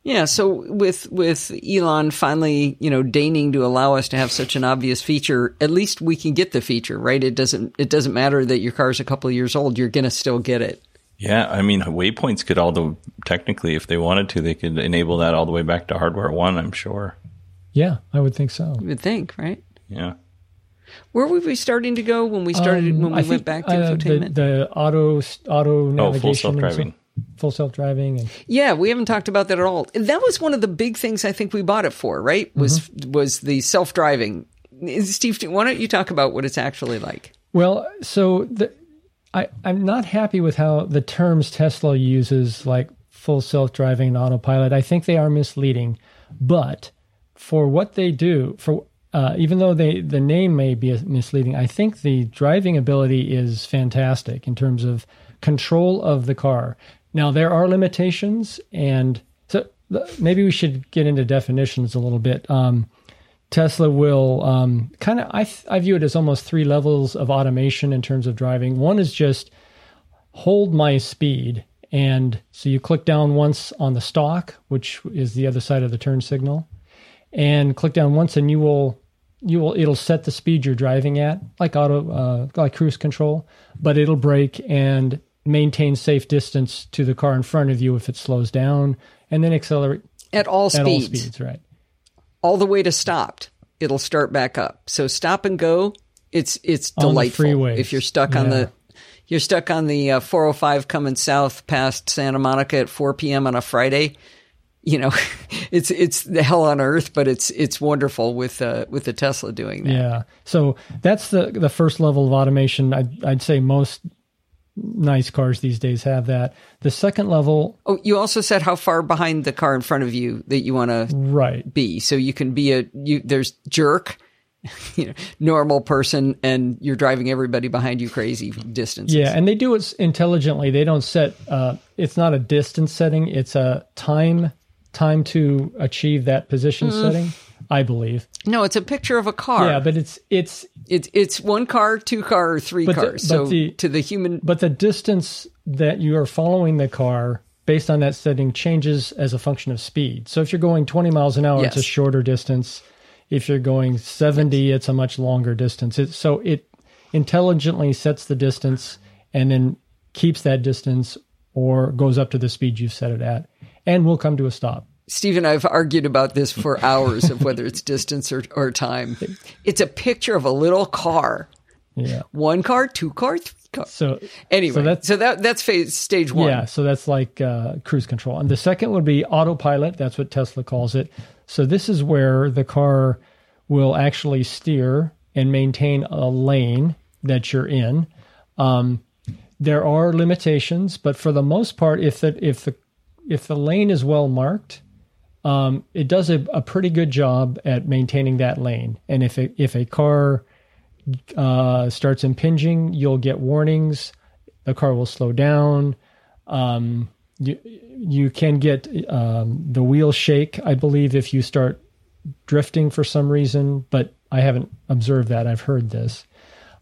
Yeah, so with with Elon finally, you know, deigning to allow us to have such an obvious feature, at least we can get the feature, right? It doesn't it doesn't matter that your car is a couple of years old, you're going to still get it. Yeah, I mean, waypoints could all the technically if they wanted to, they could enable that all the way back to hardware 1, I'm sure. Yeah, I would think so. You would think, right? Yeah. Where were we starting to go when we started um, when we I went think, back to uh, infotainment? The, the auto auto navigation. Oh, full self driving full self driving. And- yeah, we haven't talked about that at all. That was one of the big things I think we bought it for, right? Was mm-hmm. was the self driving. Steve, why don't you talk about what it's actually like? Well, so the, I I'm not happy with how the terms Tesla uses, like full self driving and autopilot. I think they are misleading, but for what they do, for uh, even though they the name may be misleading, I think the driving ability is fantastic in terms of control of the car. Now, there are limitations, and so maybe we should get into definitions a little bit. Um, Tesla will um, kind of, I, I view it as almost three levels of automation in terms of driving. One is just hold my speed. And so you click down once on the stalk, which is the other side of the turn signal, and click down once, and you will you will it'll set the speed you're driving at, like auto uh, like cruise control, but it'll brake and maintain safe distance to the car in front of you if it slows down, and then accelerate at all at speeds. all speeds, right? All the way to stopped, it'll start back up. So stop and go, it's it's delightful. If you're stuck yeah. on the you're stuck on the uh, 405 coming south past Santa Monica at 4 p.m. on a Friday. You know, it's it's the hell on earth, but it's it's wonderful with uh, with the Tesla doing that. Yeah, so that's the the first level of automation. I'd, I'd say most nice cars these days have that. The second level. Oh, you also said how far behind the car in front of you that you want to right be. So you can be a you. There's jerk, you know, normal person, and you're driving everybody behind you crazy distances. Yeah, and they do it intelligently. They don't set. Uh, it's not a distance setting. It's a time time to achieve that position mm. setting. I believe. No, it's a picture of a car. Yeah, but it's it's it's it's one car, two car, or three cars. The, so the, to the human, but the distance that you are following the car based on that setting changes as a function of speed. So if you're going 20 miles an hour, yes. it's a shorter distance. If you're going 70, yes. it's a much longer distance. It, so it intelligently sets the distance and then keeps that distance or goes up to the speed you've set it at and will come to a stop. Steve and I have argued about this for hours of whether it's distance or, or time. It's a picture of a little car. Yeah. One car, two car, three car. So anyway, so that's, so that that's phase stage one. Yeah. So that's like uh, cruise control. And the second would be autopilot. That's what Tesla calls it. So this is where the car will actually steer and maintain a lane that you're in. Um, there are limitations, but for the most part, if the if the if the lane is well marked, um, it does a, a, pretty good job at maintaining that lane. And if it, if a car uh, starts impinging, you'll get warnings. The car will slow down. Um, you you can get um, the wheel shake, I believe, if you start drifting for some reason. But I haven't observed that. I've heard this.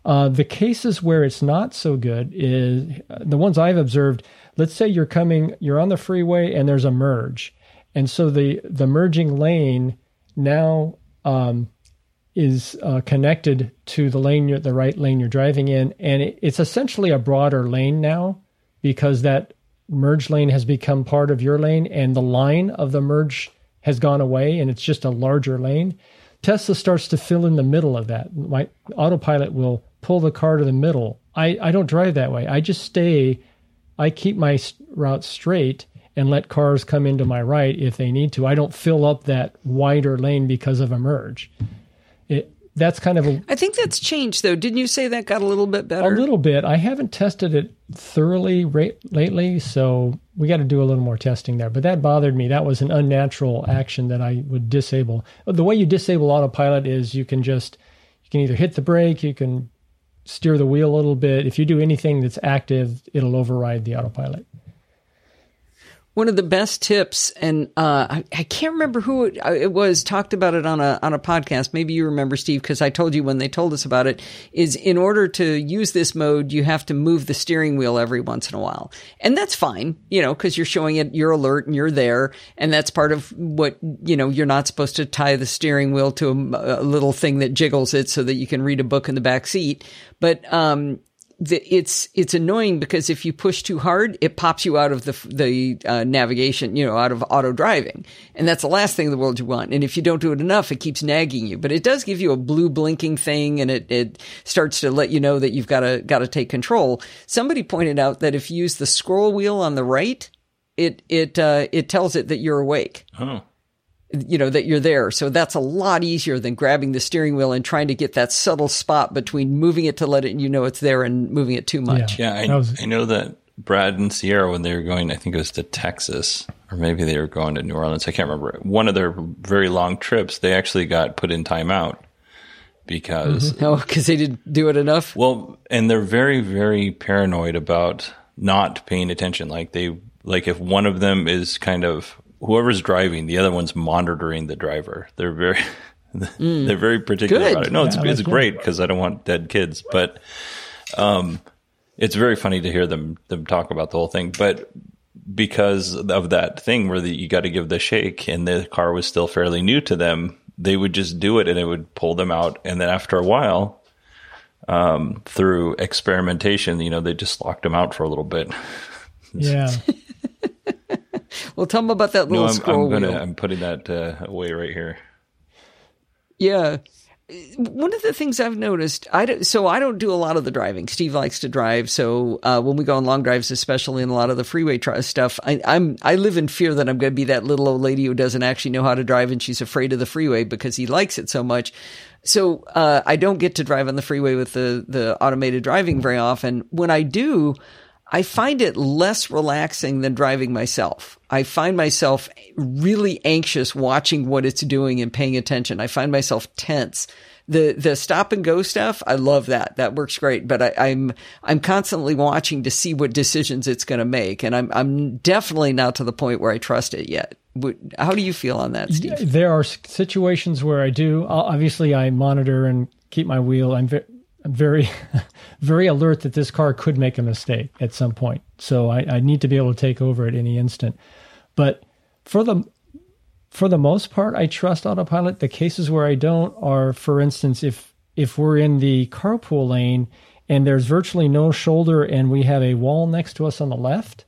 Uh, the cases where it's not so good is the ones I've observed. Let's say you're coming, you're on the freeway, and there's a merge and so the the merging lane now um, is uh, connected to the lane the right lane you're driving in, and it, it's essentially a broader lane now because that merge lane has become part of your lane, and the line of the merge has gone away, and it's just a larger lane. Tesla starts to fill in the middle of that. My autopilot will pull the car to the middle. I, I don't drive that way. I just stay, I keep my route straight and let cars come into my right if they need to. I don't fill up that wider lane because of a merge. It, that's kind of a. I think that's changed though. Didn't you say that got a little bit better? A little bit. I haven't tested it thoroughly ra- lately, so we got to do a little more testing there. But that bothered me. That was an unnatural action that I would disable. The way you disable autopilot is you can just you can either hit the brake, you can steer the wheel a little bit. If you do anything that's active, it'll override the autopilot one of the best tips, and uh, I, I, can't remember who it, uh, it, was talked about it on a on a podcast. Maybe you remember, Steve, because I told you when they told us about it. Is in order to use this mode, you have to move the steering wheel every once in a while, and that's fine, you know, because you're showing it, you're alert, and you're there, and that's part of what you know. You're not supposed to tie the steering wheel to a, a little thing that jiggles it so that you can read a book in the back seat. But um, the, it's it's annoying because if you push too hard, it pops you out of the the uh, navigation, you know, out of auto driving, and that's the last thing in the world you want. And if you don't do it enough, it keeps nagging you. But it does give you a blue blinking thing, and it it starts to let you know that you've got to got to take control. Somebody pointed out that if you use the scroll wheel on the right, it it uh, it tells it that you're awake. Oh you know, that you're there. So that's a lot easier than grabbing the steering wheel and trying to get that subtle spot between moving it to let it, you know, it's there and moving it too much. Yeah. yeah I, was, I know that Brad and Sierra, when they were going, I think it was to Texas or maybe they were going to New Orleans. I can't remember. One of their very long trips, they actually got put in timeout because. Mm-hmm. Oh, because they didn't do it enough? Well, and they're very, very paranoid about not paying attention. Like they, like if one of them is kind of whoever's driving, the other one's monitoring the driver. They're very mm. they're very particular Good. about it. No, it's yeah, it's great because I don't want dead kids, but um, it's very funny to hear them them talk about the whole thing. But because of that thing where the, you got to give the shake, and the car was still fairly new to them, they would just do it, and it would pull them out. And then after a while, um, through experimentation, you know, they just locked them out for a little bit. yeah. well, tell them about that little no, I'm, scroll I'm gonna, wheel. I'm putting that uh, away right here. Yeah. One of the things I've noticed, I don't, so I don't do a lot of the driving. Steve likes to drive, so uh, when we go on long drives, especially in a lot of the freeway tri- stuff, I, I'm I live in fear that I'm going to be that little old lady who doesn't actually know how to drive and she's afraid of the freeway because he likes it so much. So uh, I don't get to drive on the freeway with the the automated driving very often. When I do, I find it less relaxing than driving myself. I find myself really anxious watching what it's doing and paying attention. I find myself tense. The the stop and go stuff, I love that. That works great. But I, I'm I'm constantly watching to see what decisions it's going to make, and I'm I'm definitely not to the point where I trust it yet. How do you feel on that, Steve? There are situations where I do. Obviously, I monitor and keep my wheel. I'm very, very alert that this car could make a mistake at some point. So I, I need to be able to take over at any instant. But for the for the most part, I trust autopilot. The cases where I don't are, for instance, if if we're in the carpool lane and there's virtually no shoulder and we have a wall next to us on the left,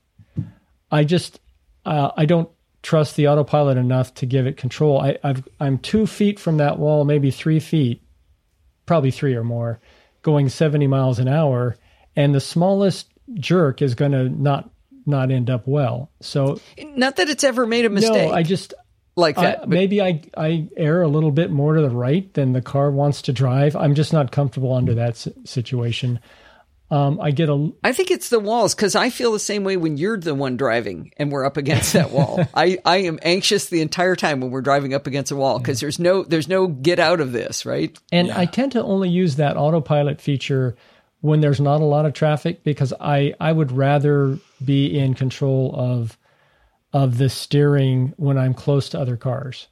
I just uh, I don't trust the autopilot enough to give it control. I, I've, I'm two feet from that wall, maybe three feet, probably three or more, going 70 miles an hour and the smallest jerk is going to not not end up well. So not that it's ever made a mistake. No, I just like that. I, maybe I I err a little bit more to the right than the car wants to drive. I'm just not comfortable under that situation. Um, I get a. I think it's the walls because I feel the same way when you're the one driving and we're up against that wall. I, I am anxious the entire time when we're driving up against a wall because yeah. there's no there's no get out of this, right? And yeah. I tend to only use that autopilot feature when there's not a lot of traffic because I I would rather be in control of of the steering when I'm close to other cars.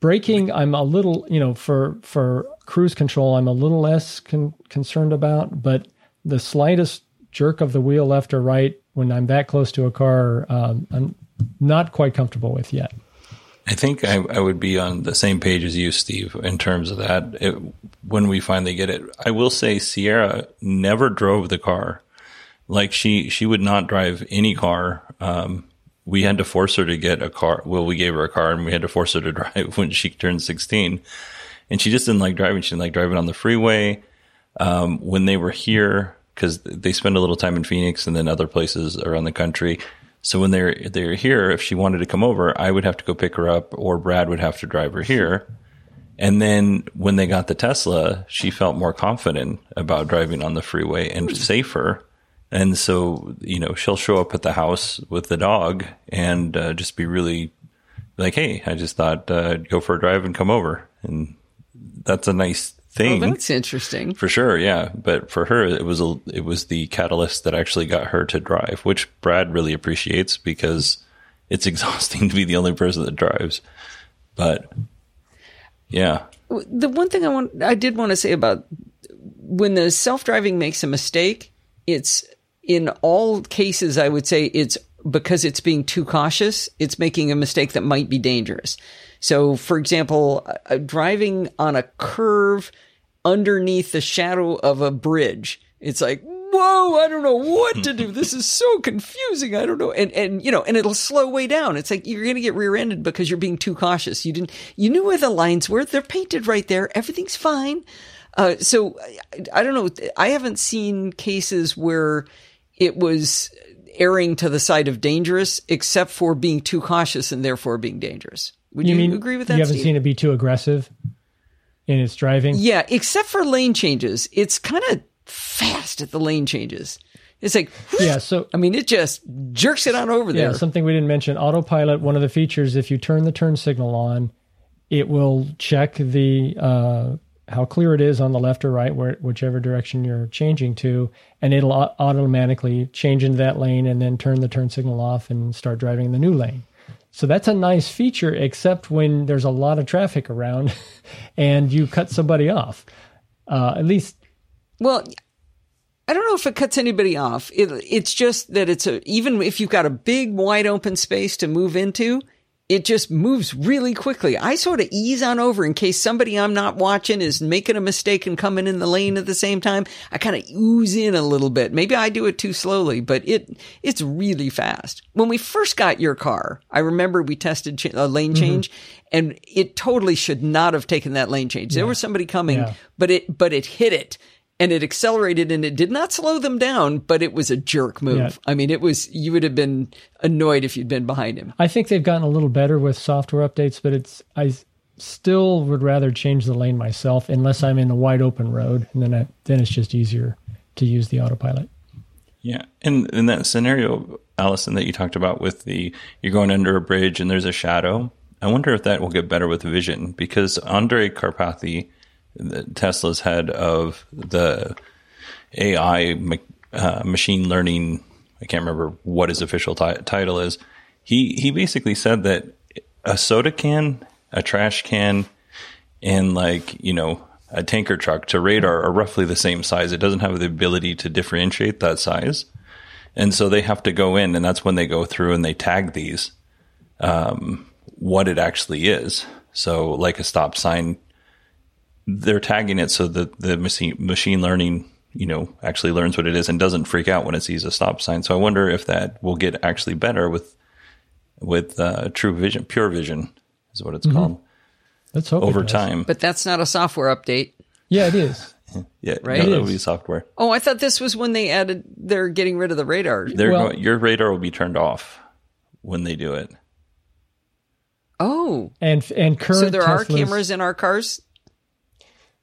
Braking, I'm a little, you know, for for cruise control, I'm a little less con- concerned about. But the slightest jerk of the wheel left or right when I'm that close to a car, um, I'm not quite comfortable with yet. I think I, I, would be on the same page as you, Steve, in terms of that. It, when we finally get it, I will say Sierra never drove the car. Like she, she would not drive any car. Um, we had to force her to get a car. Well, we gave her a car and we had to force her to drive when she turned 16. And she just didn't like driving. She didn't like driving on the freeway. Um, when they were here, because they spend a little time in Phoenix and then other places around the country. So when they're they're here, if she wanted to come over, I would have to go pick her up, or Brad would have to drive her here. And then when they got the Tesla, she felt more confident about driving on the freeway and safer. And so, you know, she'll show up at the house with the dog and uh, just be really like, "Hey, I just thought uh, I'd go for a drive and come over." And that's a nice oh, thing. Oh, that's interesting. For sure, yeah. But for her, it was a, it was the catalyst that actually got her to drive, which Brad really appreciates because it's exhausting to be the only person that drives. But yeah, The one thing I want, I did want to say about when the self-driving makes a mistake, it's in all cases, I would say it's because it's being too cautious. It's making a mistake that might be dangerous. So, for example, uh, driving on a curve underneath the shadow of a bridge, it's like, whoa, I don't know what to do. This is so confusing. I don't know. And, and, you know, and it'll slow way down. It's like you're going to get rear ended because you're being too cautious. You didn't, you knew where the lines were. They're painted right there. Everything's fine. Uh, so I, I don't know. I haven't seen cases where it was erring to the side of dangerous, except for being too cautious and therefore being dangerous. Would you, mean agree with that? You haven't Steve? seen it be too aggressive in its driving. Yeah, except for lane changes. It's kind of fast at the lane changes. It's like, Yeah, so I mean, it just jerks it on over Yeah, there. something we didn't mention. Autopilot, one of the features, if you turn the turn signal on, it will check the uh, how clear it is on the left or right, where whichever direction you're changing to, and it'll automatically change into that lane and then turn the turn signal off and start driving in the new lane. So that's a nice feature, except when there's a lot of traffic around and you cut somebody off. Uh, at least Well, I don't know if it cuts anybody off. It, it's just that it's a, even if you've got a big wide open space to move into, it just moves really quickly. I sort of ease on over in case somebody I'm not watching is making a mistake and coming in the lane at the same time. I kind of ooze in a little bit. Maybe I do it too slowly, but it, it's really fast. When we first got your car, I remember we tested ch- a lane mm-hmm. change and it totally should not have taken that lane change. There was somebody coming, Yeah. but it, but it hit it and it accelerated and it did not slow them down, but it was a jerk move. Yeah. I mean, it was, you would have been annoyed if you'd been behind him. I think they've gotten a little better with software updates, but it's I still would rather change the lane myself unless I'm in a wide open road, and then I, then it's just easier to use the autopilot. Yeah. And in that scenario, Allison, that you talked about with the you're going under a bridge and there's a shadow, I wonder if that will get better with vision because Andrej Karpathy, the Tesla's head of the AI uh, machine learning, I can't remember what his official ti- title is. He he basically said that a soda can, a trash can, and like you know a tanker truck to radar are roughly the same size. It doesn't have the ability to differentiate that size, and so they have to go in, and that's when they go through and they tag these um, what it actually is. So, like a stop sign, they're tagging it so that the machine machine learning, you know, actually learns what it is and doesn't freak out when it sees a stop sign. So, I wonder if that will get actually better with with uh, true vision, pure vision is what it's called Let's hope over time. But that's not a software update. Yeah, it is. Yeah, Right? no, It that would be software. Oh, I thought this was when they added, they're getting rid of the radar. They're Well- going, your radar will be turned off when they do it. Oh, And and current so there are cameras in our cars?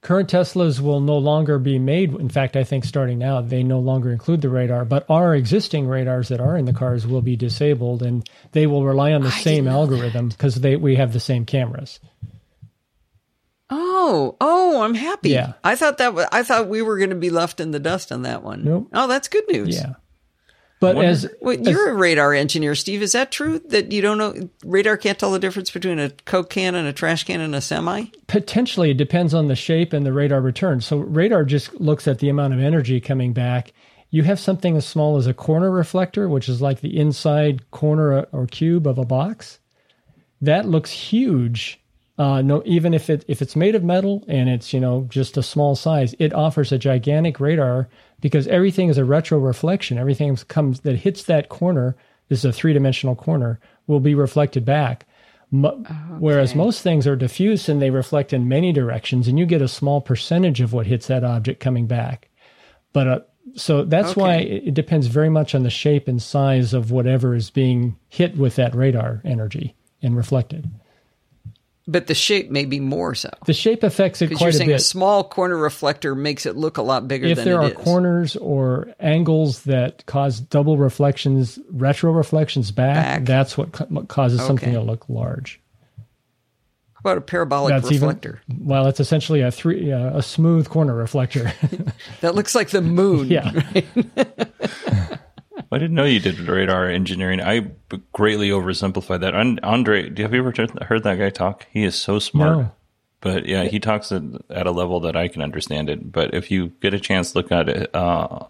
Current Teslas will no longer be made. In fact, I think starting now, they no longer include the radar, but our existing radars that are in the cars will be disabled and they will rely on the same algorithm because they we have the same cameras. Oh, oh, I'm happy. Yeah. I thought that was, I thought we were going to be left in the dust on that one. Nope. Oh, that's good news. Yeah. But wonder- as Wait, you're a radar engineer, Steve. Is that true that you don't know radar can't tell the difference between a Coke can and a trash can and a semi? potentially it depends on the shape and the radar return. So radar just looks at the amount of energy coming back. You have something as small as a corner reflector, which is like the inside corner uh, or cube of a box. That looks huge. Uh, no, even if it if it's made of metal and it's you know just a small size, it offers a gigantic radar because everything is a retro reflection. Everything comes that hits that corner this is a three dimensional corner, will be reflected back. Mo- Whereas most things are diffuse and they reflect in many directions, and you get a small percentage of what hits that object coming back. But uh, so that's why Okay. it it depends very much on the shape and size of whatever is being hit with that radar energy and reflected. But the shape may be more so. The shape affects it Because you're quite a saying a small corner reflector makes it look a lot bigger if there are is. corners or angles that cause double reflections, retro reflections back, Back. that's what ca- causes something to look large. How about a parabolic That's reflector? even well, it's essentially a three uh, a smooth corner reflector. that looks like the moon. yeah, I didn't know you did radar engineering. I greatly oversimplified that. Andrej, do- you have you ever heard- that guy talk? He is so smart. No. But yeah, he talks at, at a level that I can understand it. But if you get a chance, look at it. Uh,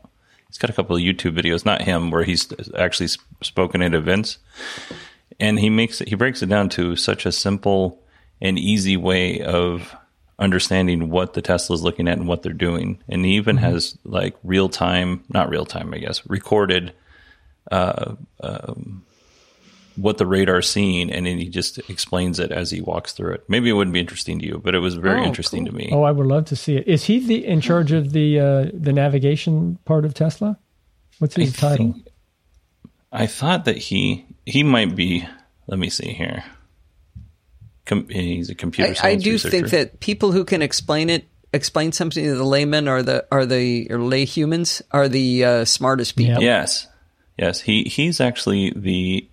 he's got a couple of YouTube videos, not him, where he's actually spoken at events, and he makes it, he breaks it down to such a simple and easy way of understanding what the Tesla is looking at and what they're doing. And he even has like real time, not real time, I guess, recorded uh, um, what the radar's seeing, and then he just explains it as he walks through it. Maybe it wouldn't be interesting to you, but it was very Oh, interesting cool. to me. Oh, I would love to see it. Is he the in charge of the uh, the navigation part of Tesla? What's his I title? think- I thought that he he might be. Let me see here. Com- he's a computer I, I do researcher. think that people who can explain it, explain something to the layman or the are the or lay humans are the uh, smartest people. Yep. Yes, yes. He he's actually the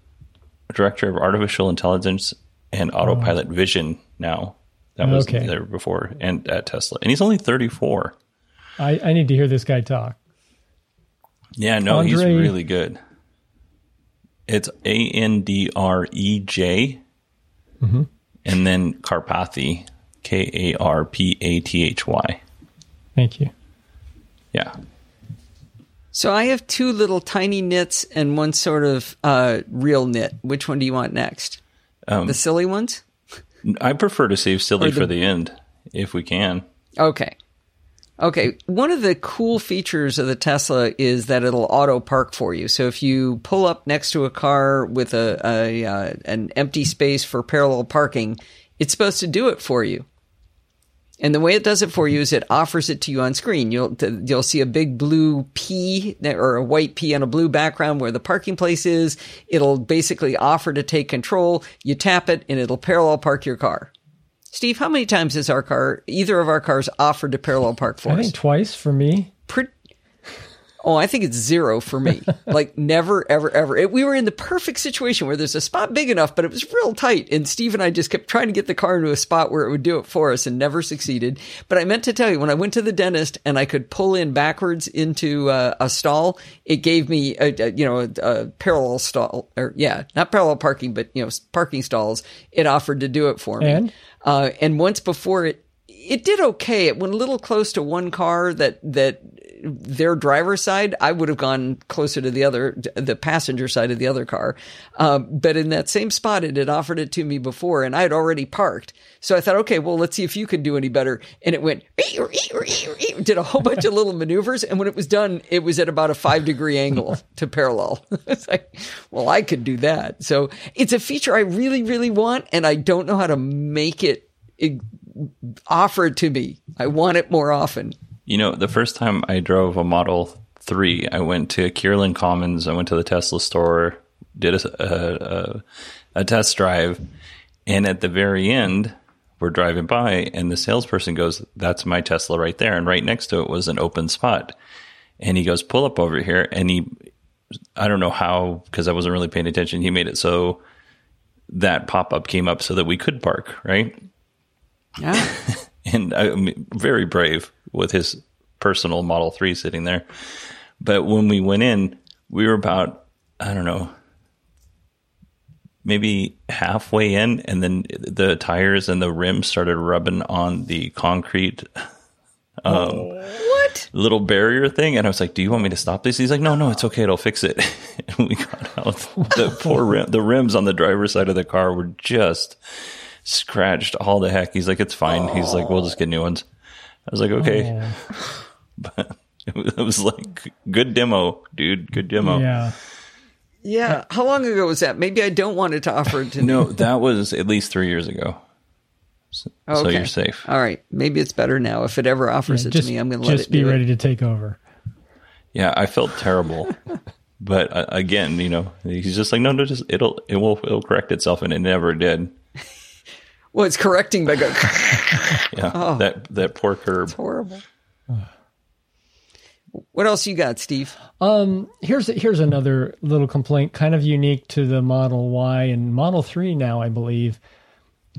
director of artificial intelligence and autopilot vision now. That was Okay. there before and at Tesla, and he's only thirty four. I, I need to hear this guy talk. Yeah, no, he's really good. It's A N D R E J, Mm-hmm. and then Karpathy, K A R P A T H Y. Thank you. Yeah, So I have two little tiny nits and one sort of uh, real nit. Which one do you want next? Um, the silly ones. I prefer to save silly the- for the end if we can. Okay. Okay. One of the cool features of the Tesla is that it'll auto park for you. So if you pull up next to a car with a, a uh, an empty space for parallel parking, it's supposed to do it for you. And the way it does it for you is it offers it to you on screen. You'll you'll see a big blue P or a white P on a blue background where the parking place is. It'll basically offer to take control. You tap it and it'll parallel park your car. Steve, how many times has our car, either of our cars, offered to parallel park for I us? think twice for me. Oh, I think it's zero for me. like never, ever, ever. It, we were in the perfect situation where there's a spot big enough, but it was real tight. And Steve and I just kept trying to get the car into a spot where it would do it for us and never succeeded. But I meant to tell you, when I went to the dentist and I could pull in backwards into uh, a stall, it gave me a, a you know a, a parallel stall or yeah, not parallel parking, but you know parking stalls. It offered to do it for me. And? Uh, and once before it, it did okay. It went a little close to one car that that their driver's side. I would have gone closer to the other, the passenger side of the other car. Um, but in that same spot, it had offered it to me before, and I had already parked. So I thought, okay, well, let's see if you can do any better. And it went did a whole bunch of little maneuvers, and when it was done, it was at about a five degree angle to parallel. it's like, well, I could do that. So it's a feature I really, really want, and I don't know how to make it, it offer it to me. I want it more often. You know, the first time I drove a Model 3, I went to Kierland Commons. I went to the Tesla store, did a, a, a, a test drive. And at the very end, we're driving by, and the salesperson goes, That's my Tesla right there. And right next to it was an open spot. And he goes, Pull up over here. And he, I don't know how, because I wasn't really paying attention, he made it so that pop up came up so that we could park, right? Yeah. and I mean, very brave with his personal Model 3 sitting there. But when we went in, we were about, I don't know, maybe halfway in, and then the tires and the rims started rubbing on the concrete um, what? little barrier thing. And I was like, Do you want me to stop this? He's like, No, no, it's okay. It'll fix it. and we got out. The poor rim, the rims on the driver's side of the car were just scratched all the heck. He's like, It's fine. He's like, We'll just get new ones. I was like, Okay. But it was, like, Good demo, dude. Good demo. Yeah. Yeah. How long ago was that? Maybe I don't want it to offer it to me. No, that was at least three years ago. So, so Okay. you're safe. All right. Maybe it's better now. If it ever offers Yeah, it just to me, I'm going to let just be do ready it. to take over. Yeah, I felt terrible. but uh, again, you know, he's just like, no, no, just it'll it will it'll correct itself, and it never did. Well, it's correcting by going Yeah, Oh. that that poor curb. It's horrible. What else you got, Steve? Um, here's here's another little complaint, kind of unique to the Model Y and Model Three now, I believe.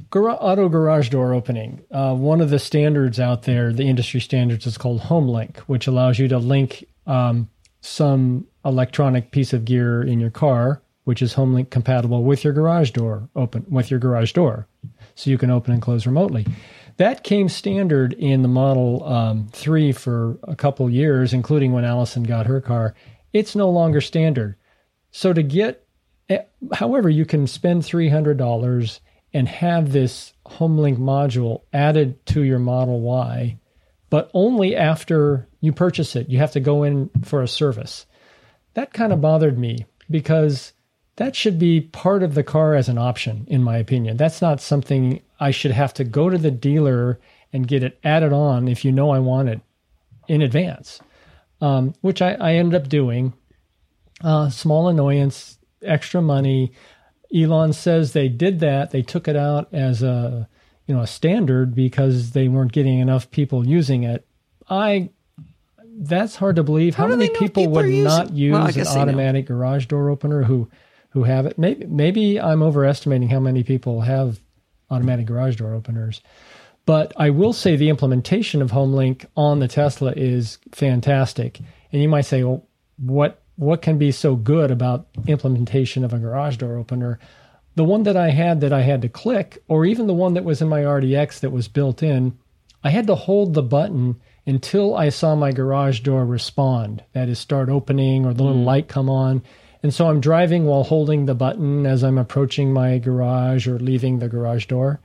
Gar- auto garage door opening. Uh, one of the standards out there, the industry standards, is called HomeLink, which allows you to link um, some electronic piece of gear in your car, which is HomeLink compatible with your garage door open with your garage door, so you can open and close remotely. That came standard in the Model um, 3 for a couple years, including when Allison got her car. It's no longer standard. So to get, eh, however, you can spend $300 and have this HomeLink module added to your Model Y, but only after you purchase it. You have to go in for a service. That kind of bothered me because that should be part of the car as an option, in my opinion. That's not something I should have to go to the dealer and get it added on if you know I want it in advance, um, which I, I ended up doing. Uh, small annoyance, extra money. Elon says they did that. They took it out as a you know a standard because they weren't getting enough people using it. I that's hard to believe. How, do many people people would using- not use Well, an guess they know. automatic garage door opener who who have it? Maybe maybe I'm overestimating how many people have automatic garage door openers. But I will say the implementation of HomeLink on the Tesla is fantastic. And you might say, well, what what can be so good about implementation of a garage door opener? The one that I had that I had to click, or even the one that was in my RDX that was built in, I had to hold the button until I saw my garage door respond. That is, start opening or the little mm. light come on. And so I'm driving while holding the button as I'm approaching my garage or leaving the garage door.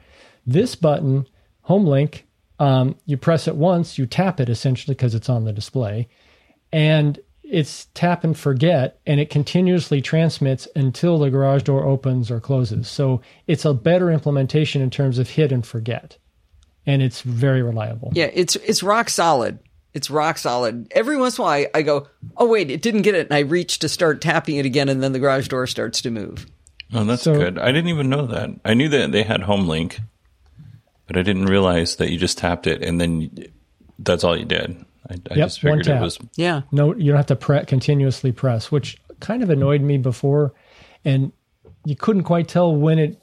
This button, HomeLink, um, you press it once, you tap it essentially because it's on the display, and it's tap and forget, and it continuously transmits until the garage door opens or closes. So it's a better implementation in terms of hit and forget, and it's very reliable. Yeah, it's it's rock solid. It's rock solid. Every once in a while, I, I go, "Oh wait, it didn't get it," and I reach to start tapping it again, and then the garage door starts to move. Oh, that's So- good. I didn't even know that. I knew that they had HomeLink, but I didn't realize that you just tapped it and then that's all you did. I, I Yep, just one figured it tap. was. Yeah, No, you don't have to pre- continuously press, which kind of annoyed me before, and you couldn't quite tell when it,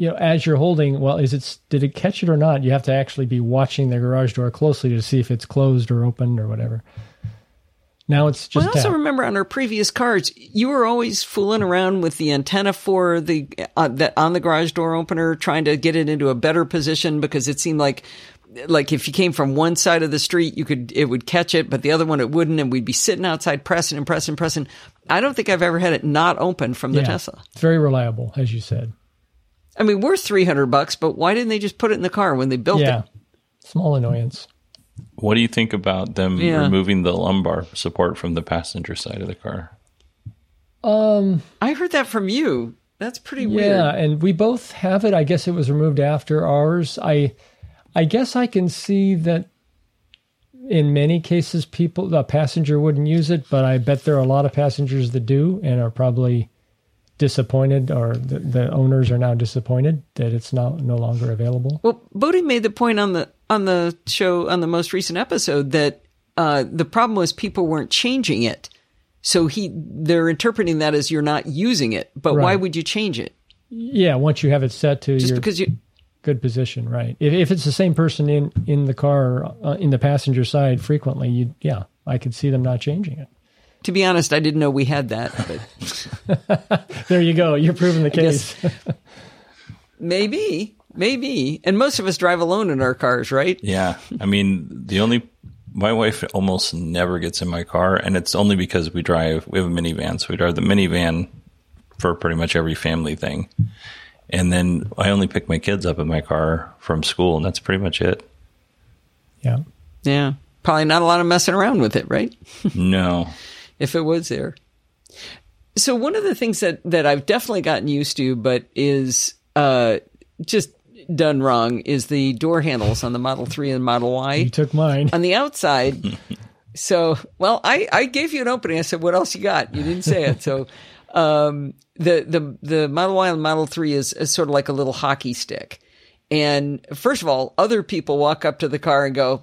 you know, as you're holding. Well, is it did it catch it or not? You have to actually be watching the garage door closely to see if it's closed or opened or whatever. Now it's Well, just I also remember on our previous cards, you were always fooling around with the antenna for the uh, that on the garage door opener, trying to get it into a better position because it seemed like like if you came from one side of the street, you could it would catch it, but the other one it wouldn't, and we'd be sitting outside pressing and pressing and pressing. I don't think I've ever had it not open from the Yeah, Tesla. It's very reliable, as you said. I mean, we're three hundred bucks, but why didn't they just put it in the car when they built Yeah, it? small annoyance. What do you think about them Yeah. removing the lumbar support from the passenger side of the car? Um, I heard that from you. That's pretty Yeah, weird. Yeah, and we both have it. I guess it was removed after ours. I I guess I can see that in many cases people the passenger wouldn't use it, but I bet there are a lot of passengers that do and are probably disappointed or the, the owners are now disappointed that it's not no longer available. Well, Bodie made the point on the on the show on the most recent episode that uh, the problem was people weren't changing it, so he they're interpreting that as you're not using it. But why would you change it? Yeah, once you have it set to Just your because you good position, right? If, if it's the same person in in the car uh, in the passenger side frequently, you yeah, I could see them not changing it. To be honest, I didn't know we had that, but There you go. You're proving the case. maybe, maybe. And most of us drive alone in our cars, right? Yeah, I mean, the only my wife almost never gets in my car, and it's only because we drive. We have a minivan, so we drive the minivan for pretty much every family thing. And then I only pick my kids up in my car from school, and that's pretty much it. yeah. Yeah, probably not a lot of messing around with it, right? No, if it was there. So one of the things that that I've definitely gotten used to, but is uh, just done wrong, is the door handles on the Model Three and Model Y. You took mine. on the outside. so, well, I, I gave you an opening. I said, "What else you got?" You didn't say it. So, um, the the the Model Y and Model Three is, is sort of like a little hockey stick. And first of all, other people walk up to the car and go,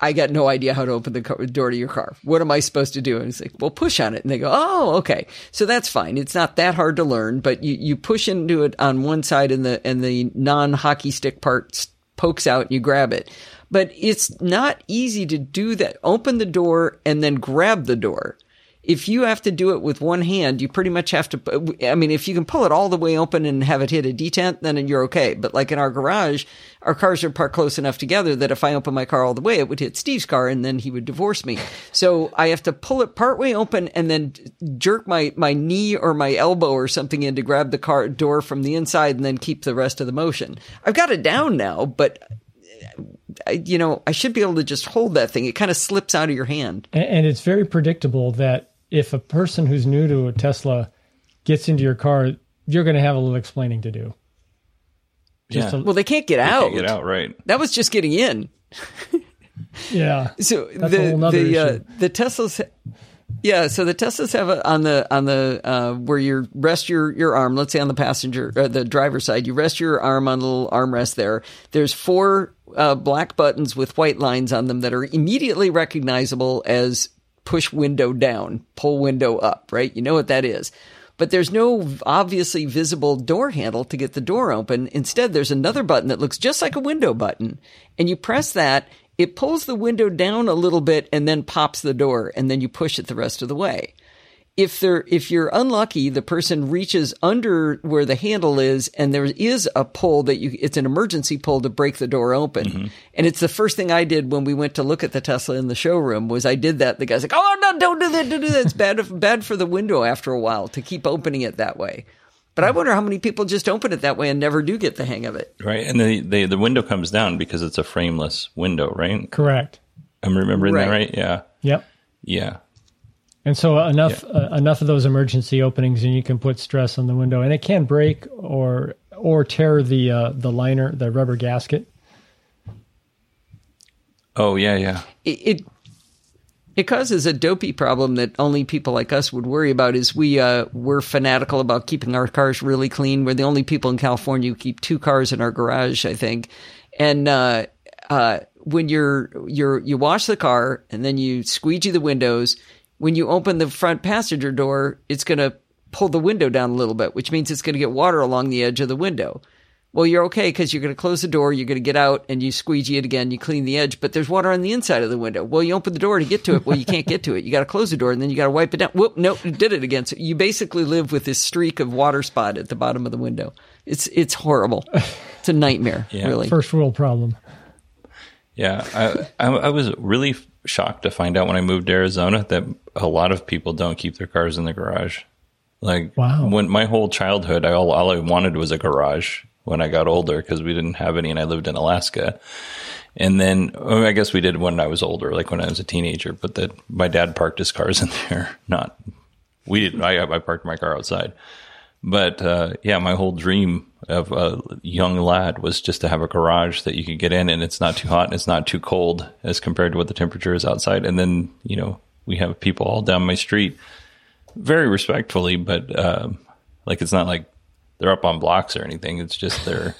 I got no idea how to open the car, door to your car. What am I supposed to do? And it's like, well, push on it. And they go, oh, okay. So that's fine. It's not that hard to learn, but you, you push into it on one side and the, and the non hockey stick part pokes out and you grab it. But it's not easy to do that. Open the door and then grab the door if you have to do it with one hand, you pretty much have to. I mean, if you can pull it all the way open and have it hit a detent, then you're okay. But like in our garage, our cars are parked close enough together that if I open my car all the way, it would hit Steve's car and then he would divorce me. So I have to pull it partway open and then jerk my, my knee or my elbow or something in to grab the car door from the inside and then keep the rest of the motion. I've got it down now, but uh, you know, I should be able to just hold that thing. It kind of slips out of your hand. And, it's very predictable that if a person who's new to a Tesla gets into your car, you're going to have a little explaining to do. Just yeah. well, they can't get they out. Can't get out, right? That was just getting in. yeah. So That's the the uh, the Teslas. Yeah, so the Teslas have a, on the on the uh, where you rest your your arm. Let's say on the passenger, uh, the driver's side, you rest your arm on a little armrest there. There's four uh, black buttons with white lines on them that are immediately recognizable as push window down, pull window up, right? You know what that is. But there's no obviously visible door handle to get the door open. Instead, there's another button that looks just like a window button. And you press that, it pulls the window down a little bit and then pops the door, and then you push it the rest of the way if they're if you're unlucky, the person reaches under where the handle is, and there is a pull that you it's an emergency pull to break the door open. Mm-hmm. And it's the first thing I did when we went to look at the Tesla in the showroom was I did that. The guy's like, "Oh no, don't do that! Don't do that! It's bad bad for the window after a while to keep opening it that way." But I wonder how many people just open it that way and never do get the hang of it. Right, and the the, the window comes down because it's a frameless window, right? Correct. I'm remembering right. that right. Yeah. Yep. Yeah. And so enough yeah. uh, enough of those emergency openings, and you can put stress on the window, and it can break or or tear the uh, the liner, the rubber gasket. Oh yeah, yeah. It, it, it causes a dopey problem that only people like us would worry about. Is we uh, we're fanatical about keeping our cars really clean. We're the only people in California who keep two cars in our garage, I think, and. Uh, uh, when you're you're you wash the car and then you squeegee the windows when you open the front passenger door, it's going to pull the window down a little bit, which means it's going to get water along the edge of the window. Well, you're okay because you're going to close the door, you're going to get out, and you squeegee it again, you clean the edge, but there's water on the inside of the window. Well, you open the door to get to it. Well, you can't get to it. You got to close the door, and then you got to wipe it down. Whoop, nope, you did it again. So you basically live with this streak of water spot at the bottom of the window. It's it's horrible. It's a nightmare, yeah. really. First world problem. Yeah, I, I, I was really shocked to find out when I moved to Arizona that a lot of people don't keep their cars in the garage. Like wow. when my whole childhood, I, all, all I wanted was a garage when I got older because we didn't have any and I lived in Alaska. And then I guess we did when I was older, like when I was a teenager, but that my dad parked his cars in there. Not, we didn't, I, I parked my car outside. But uh, yeah, my whole dream of a young lad was just to have a garage that you could get in and it's not too hot and it's not too cold as compared to what the temperature is outside. And then, you know, we have people all down my street very respectfully, but um, like it's not like they're up on blocks or anything. It's just they're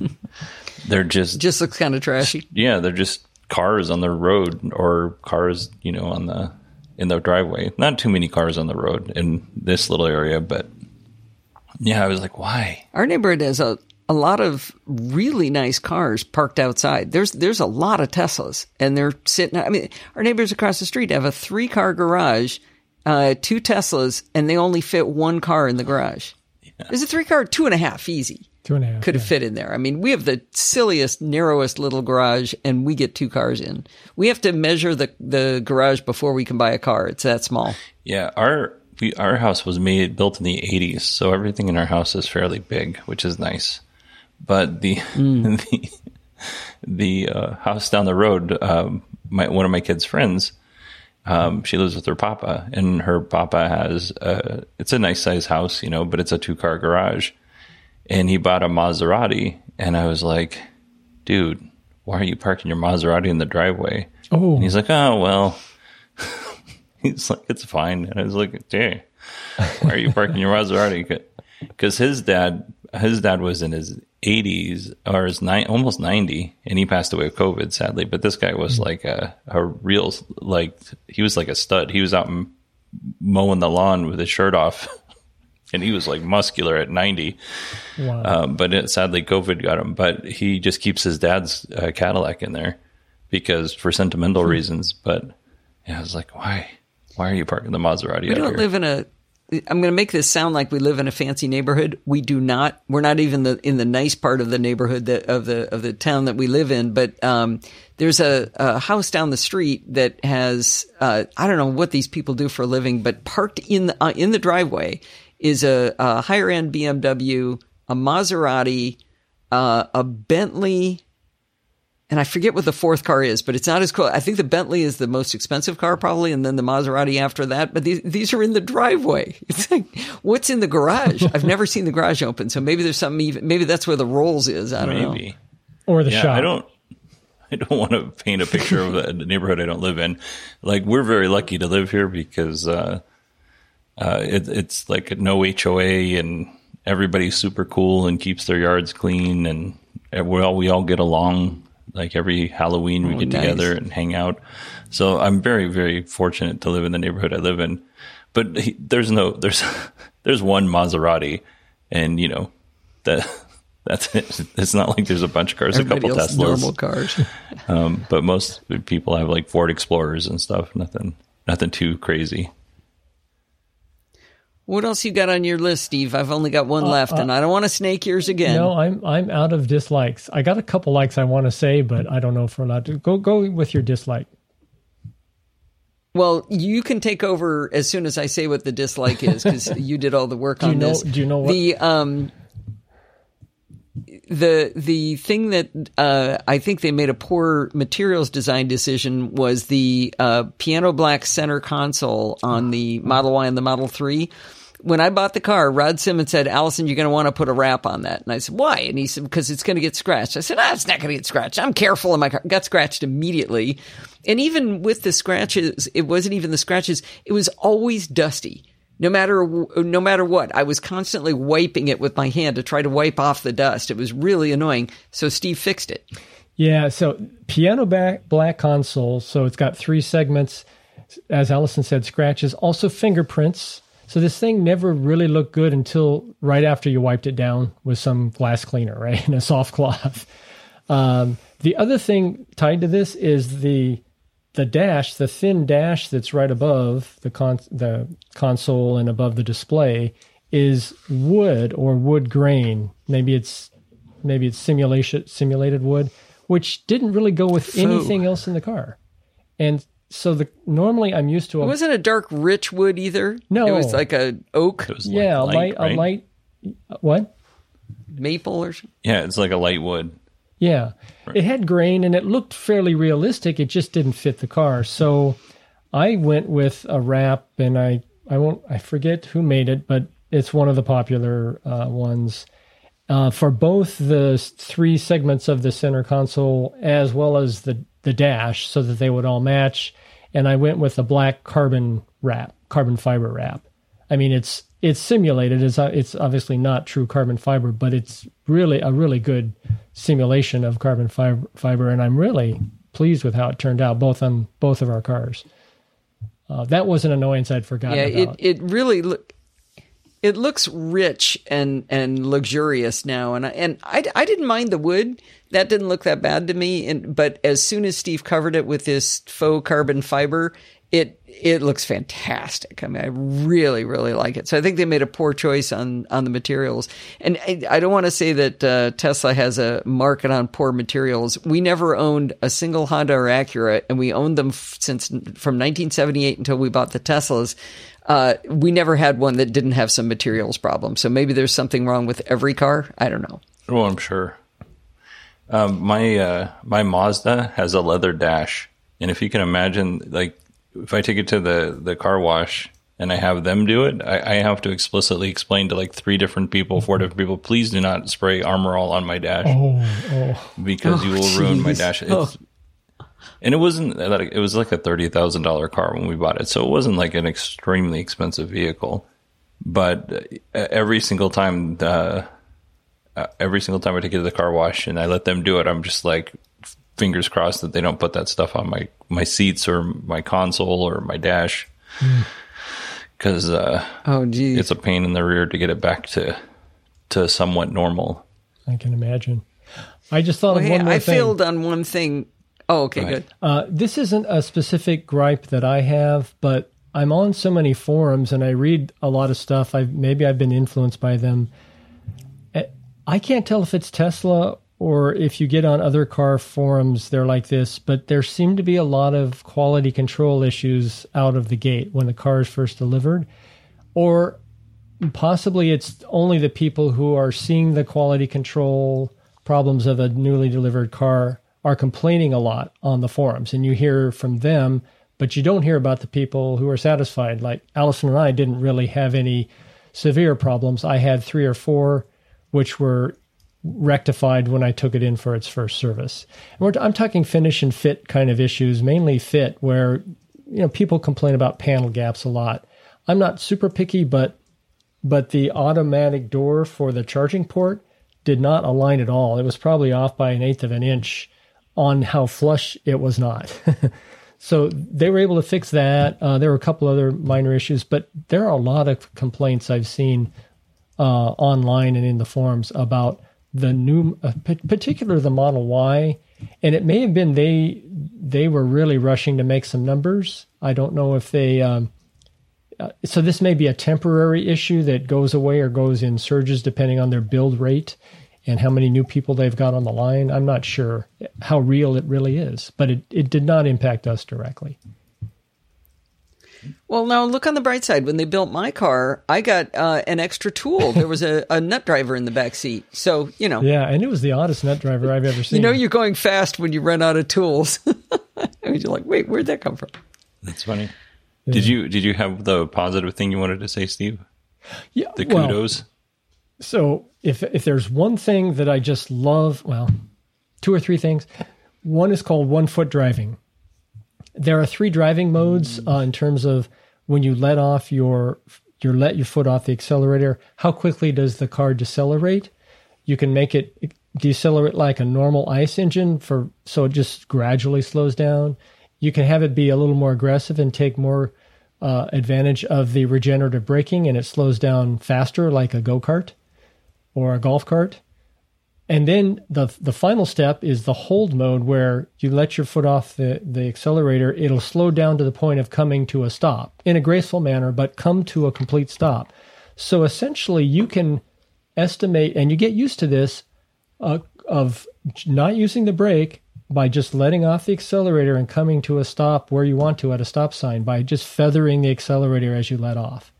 they're just just looks kind of trashy. Yeah, they're just cars on the road or cars, you know, on the in the driveway. Not too many cars on the road in this little area, but yeah, I was like, why? Our neighborhood has a, a lot of really nice cars parked outside. There's there's a lot of Teslas, and they're sitting. I mean, our neighbors across the street have a three car garage, uh, two Teslas, and they only fit one car in the garage. Yeah. There's a three car, two and a half, easy. Two and a half could have yeah. fit in there. I mean, we have the silliest, narrowest little garage, and we get two cars in. We have to measure the the garage before we can buy a car. It's that small. Yeah, our we our house was made built in the 80s, so everything in our house is fairly big, which is nice. But the mm. the the uh, house down the road, um, my one of my kids' friends, Um, she lives with her papa, and her papa has a, it's a nice size house, you know, but it's a two car garage. And he bought a Maserati, and I was like, dude, why are you parking your Maserati in the driveway? Oh, And he's like, oh, well, he's like, it's fine. And I was like, hey, why are you parking your Maserati? Because his dad, his dad was in his 80s or his nine, almost 90, and he passed away of COVID, sadly. But this guy was like a, a real, like, he was like a stud. He was out mowing the lawn with his shirt off. And he was like muscular at 90. wow. Um, but it, sadly, COVID got him. But he just keeps his dad's uh, Cadillac in there because for sentimental Hmm. reasons. But yeah, I was like, why? Why are you parking the Maserati We don't here? live in a. I'm going to make this sound like we live in a fancy neighborhood. We do not. We're not even the in the nice part of the neighborhood that of the of the town that we live in. But um, there's a, a house down the street that has uh, I don't know what these people do for a living, but parked in the uh, in the driveway is a, a higher end BMW, a Maserati, uh, a Bentley, and I forget what the fourth car is, but it's not as cool. I think the Bentley is the most expensive car probably, and then the Maserati after that. But these these are in the driveway. It's like what's in the garage? I've never seen the garage open, so maybe there's something even. Maybe that's where the rolls is. I don't know. Maybe. or the Yeah, shop. I don't. I don't want to paint a picture of a neighborhood I don't live in. Like we're very lucky to live here because uh, uh, it, it's like no HOA and everybody's super cool and keeps their yards clean and we all we all get along. Like every Halloween we Oh, get nice. together and hang out. So I'm very very fortunate to live in the neighborhood I live in. But he, there's no there's there's one Maserati, and you know that. That's it. It's not like there's a bunch of cars, Everybody a couple Teslas. normal cars. Um, but most people have like Ford Explorers and stuff. Nothing, nothing too crazy. What else you got on your list, Steve? I've only got one left, and I don't want to snake yours again. No, I'm I'm out of dislikes. I got a couple likes I want to say, but I don't know if we're allowed to. Go go with your dislike. Well, you can take over as soon as I say what the dislike is because you did all the work you on know- this. do you know what- the um the the thing that uh, I think they made a poor materials design decision was the uh, piano black center console on the Model Y and the Model Three. When I bought the car, Rod Simmons said, "Allison, you're going to want to put a wrap on that." And I said, "Why?" And he said, "Because it's going to get scratched." I said, "Ah, it's not going to get scratched. I'm careful in my car." Got scratched immediately, and even with the scratches, it wasn't even the scratches. It was always dusty no matter no matter what i was constantly wiping it with my hand to try to wipe off the dust it was really annoying so steve fixed it Yeah, so piano back black console. So it's got three segments, as Allison said, scratches, also fingerprints. So this thing never really looked good until right after you wiped it down with some glass cleaner, right, and a soft cloth. Um, the other thing tied to this is the the dash, the thin dash that's right above the con- the console and above the display is wood or wood grain. Maybe it's maybe it's simulation simulated wood, which didn't really go with anything else in the car. And so the normally I'm used to it wasn't a dark rich wood either No. it was like a oak It was yeah, like a light, right? a light what? maple or something Yeah, it's like a light wood. Yeah. It had grain and it looked fairly realistic. It just didn't fit the car. So I went with a wrap and I I won't I forget who made it, but it's one of the popular uh, ones. Uh, for both the three segments of the center console as well as the, the dash so that they would all match. And I went with a black carbon wrap, carbon fiber wrap. I mean, it's it's simulated. It's it's obviously not true carbon fiber, but it's really a really good simulation of carbon fiber. Fiber, and I'm really pleased with how it turned out, both on both of our cars. Uh, that was an annoyance I'd forgotten about. yeah it, about. it really look it looks rich and and luxurious now and I, and I, I didn't mind the wood that didn't look that bad to me and but as soon as Steve covered it with this faux carbon fiber it it looks fantastic I mean I really really like it so I think they made a poor choice on on the materials and I, I don't want to say that uh, Tesla has a market on poor materials we never owned a single Honda or Acura and we owned them f- since from 1978 until we bought the Teslas uh, we never had one that didn't have some materials problem. So maybe there's something wrong with every car. I don't know. Oh, I'm sure. Um, my uh, my Mazda has a leather dash, and if you can imagine, like if I take it to the the car wash and I have them do it, I, I have to explicitly explain to like three different people, four different people, please do not spray Armor All on my dash Oh, because you will ruin my dash. It's, Oh. And it wasn't that it was like a thirty thousand dollar car when we bought it, so it wasn't like an extremely expensive vehicle. But uh, every single time, uh, uh, every single time I take it to the car wash and I let them do it, I'm just like fingers crossed that they don't put that stuff on my my seats or my console or my dash because uh, Oh, geez. it's a pain in the rear to get it back to to somewhat normal. I can imagine. I just thought Well, of hey, more I thing. failed on one thing. Oh, okay, Go ahead. good. Uh, this isn't a specific gripe that I have, but I'm on so many forums and I read a lot of stuff. I maybe I've been influenced by them. Eh, I can't tell if it's Tesla or if you get on other car forums, they're like this. But there seem to be a lot of quality control issues out of the gate when the car is first delivered, or possibly it's only the people who are seeing the quality control problems of a newly delivered car are complaining a lot on the forums and you hear from them but you don't hear about the people who are satisfied like allison and i didn't really have any severe problems i had three or four which were rectified when i took it in for its first service and i'm talking finish and fit kind of issues mainly fit where you know people complain about panel gaps a lot i'm not super picky but but the automatic door for the charging port did not align at all. It was probably off by an eighth of an inch on how flush it was not. so they were able to fix that. Uh, there were a couple other minor issues, but there are a lot of complaints I've seen uh, online and in the forums about the new, uh, p- particular the Model Y. And it may have been they they were really rushing to make some numbers. I don't know if they. Um, uh, so this may be a temporary issue that goes away or goes in surges depending on their build rate and how many new people they've got on the line. I'm not sure how real it really is, but it, it did not impact us directly. Well, now look on the bright side. When they built my car, I got uh, an extra tool. There was a, a nut driver in the back seat. So, you know, Yeah, and it was the oddest nut driver I've ever seen. you know you're going fast when you run out of tools. and you're like, wait, where'd that come from? That's funny. Did you did you have the positive thing you wanted to say, Steve? yeah, The well, kudos. So if if there's one thing that I just love, well, two or three things. One is called one foot driving. There are three driving modes uh, in terms of when you let off your you let your foot off the accelerator. How quickly does the car decelerate? You can make it decelerate like a normal ice engine for so it just gradually slows down. You can have it be a little more aggressive and take more uh, advantage of the regenerative braking, and it slows down faster like a go kart or a golf cart. And then the the final step is the hold mode where you let your foot off the, the accelerator. It'll slow down to the point of coming to a stop in a graceful manner, but come to a complete stop. So essentially, you can estimate, and you get used to this, uh, of not using the brake by just letting off the accelerator and coming to a stop where you want to at a stop sign by just feathering the accelerator as you let off.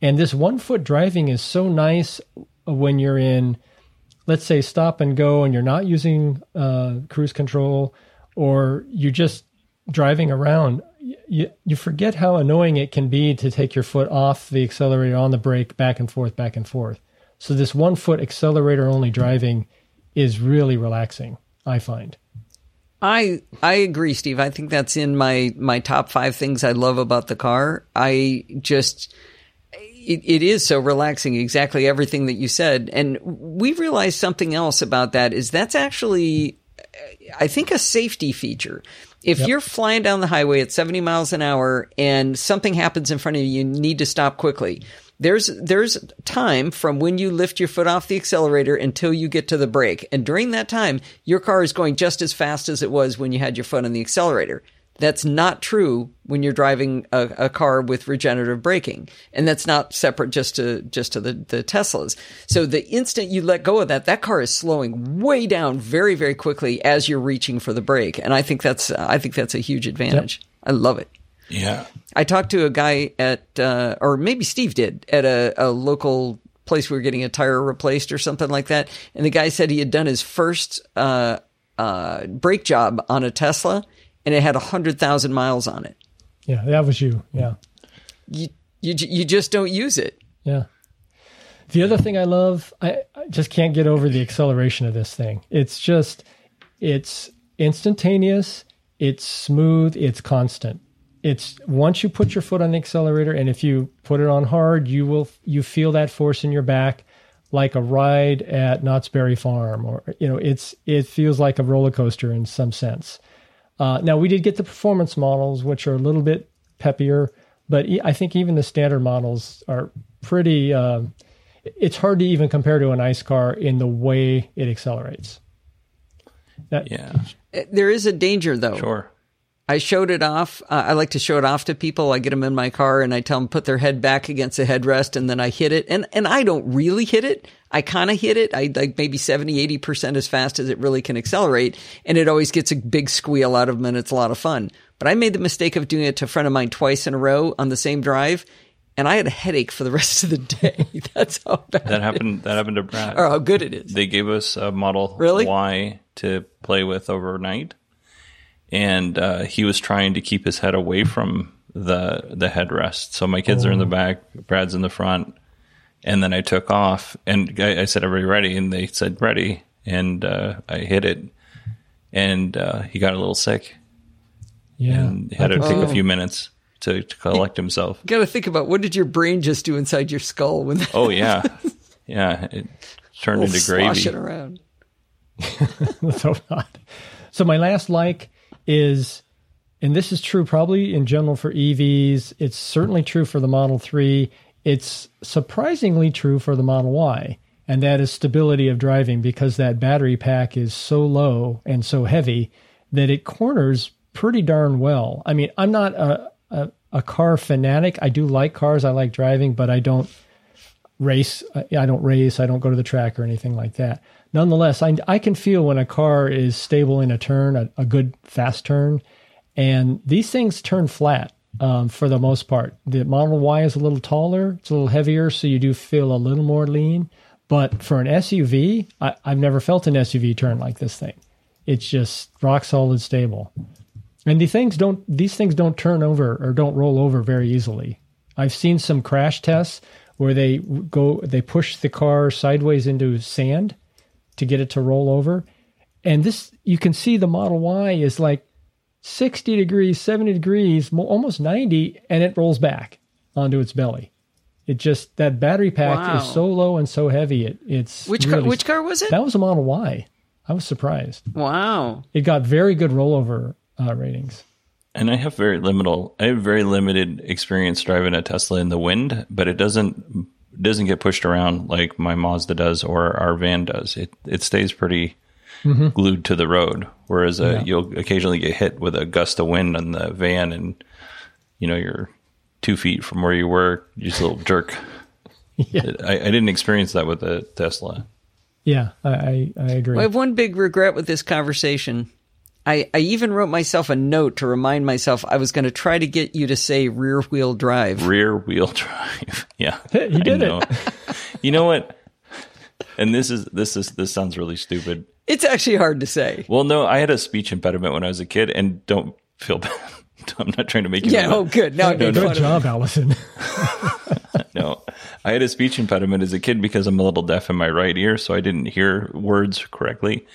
And this one foot driving is so nice when you're in, let's say, stop and go and you're not using uh, cruise control or you're just driving around. You, you forget how annoying it can be to take your foot off the accelerator on the brake back and forth, back and forth. So, this one foot accelerator only driving is really relaxing, I find. I I agree, Steve. I think that's in my my top five things I love about the car. I just it, it is so relaxing. Exactly everything that you said, and we realized something else about that is that's actually I think a safety feature. If you're flying down the highway at 70 miles an hour and something happens in front of you, you need to stop quickly. There's there's time from when you lift your foot off the accelerator until you get to the brake. And during that time, your car is going just as fast as it was when you had your foot on the accelerator. That's not true when you're driving a, a car with regenerative braking, and that's not separate just to just to the, the Teslas. So the instant you let go of that, that car is slowing way down very very quickly as you're reaching for the brake, and I think that's I think that's a huge advantage. I love it. Yeah. I talked to a guy at, uh, or maybe Steve did, at a, a local place we were getting a tire replaced or something like that. And the guy said he had done his first uh, uh, brake job on a Tesla and it had 100,000 miles on it. Yeah, that was you. Yeah. You you you just don't use it. Yeah. The other thing I love, I, I just can't get over the acceleration of this thing. It's just, it's instantaneous, it's smooth, it's constant. It's once you put your foot on the accelerator, and if you put it on hard, you will you feel that force in your back, like a ride at Knott's Berry Farm, or you know, it's it feels like a roller coaster in some sense. Uh, now we did get the performance models, which are a little bit peppier, but I think even the standard models are pretty. Uh, it's hard to even compare to an ice car in the way it accelerates. That, yeah. Uh, there is a danger though. Sure. I showed it off. Uh, I like to show it off to people. I get them in my car and I tell them put their head back against the headrest and then I hit it. And, and I don't really hit it. I kind of hit it. I like maybe 70, 80% as fast as it really can accelerate. And it always gets a big squeal out of them and it's a lot of fun. But I made the mistake of doing it to a friend of mine twice in a row on the same drive and I had a headache for the rest of the day. That's how bad that happened. That happened to Brad. Or how good it is. They gave us a Model really? Y to play with overnight, and uh, he was trying to keep his head away from the the headrest. So my kids oh. are in the oh. back, Brad's in the front, and then I took off, and I, I said, "Are we ready?" And they said, "Ready," and uh, I hit it, and uh, he got a little sick. Yeah, and had to take a few minutes to, to collect himself. Got to think about what did your brain just do inside your skull when? That oh yeah, yeah, it turned into gravy. it around. Let's not. So my last like is, and this is true probably in general for EVs. It's certainly true for the Model Three. It's surprisingly true for the Model Y, and that is stability of driving because that battery pack is so low and so heavy that it corners pretty darn well. I mean, I'm not a a, a car fanatic. I do like cars. I like driving, but I don't race. I don't race. I don't go to the track or anything like that. Nonetheless, I, I can feel when a car is stable in a turn, a, a good fast turn, and these things turn flat um, for the most part. The Model Y is a little taller, it's a little heavier, so you do feel a little more lean. But for an SUV, I, I've never felt an SUV turn like this thing. It's just rock solid stable. And the things don't these things don't turn over or don't roll over very easily. I've seen some crash tests where they go they push the car sideways into sand to get it to roll over. And this you can see the Model Y is like 60 degrees, 70 degrees, almost 90 and it rolls back onto its belly. It just that battery pack wow. is so low and so heavy. It it's which really, car? Which car was it? That was a Model Y. I was surprised. Wow! It got very good rollover uh, ratings. And I have very limited. I have very limited experience driving a Tesla in the wind, but it doesn't doesn't get pushed around like my Mazda does or our van does. It it stays pretty mm-hmm. glued to the road. Whereas uh, yeah. you'll occasionally get hit with a gust of wind on the van, and you know you're two feet from where you were, just a little jerk. Yeah. I, I, didn't experience that with the Tesla. Yeah, I, I agree. Well, I have one big regret with this conversation. I, I even wrote myself a note to remind myself I was going to try to get you to say rear wheel drive. Rear wheel drive. Yeah. you did it. you know what? And this is this is this sounds really stupid. It's actually hard to say. Well, no, I had a speech impediment when I was a kid and don't feel bad. I'm not trying to make you feel Yeah, oh good. No, no, good job, Allison. no. I had a speech impediment as a kid because I'm a little deaf in my right ear, so I didn't hear words correctly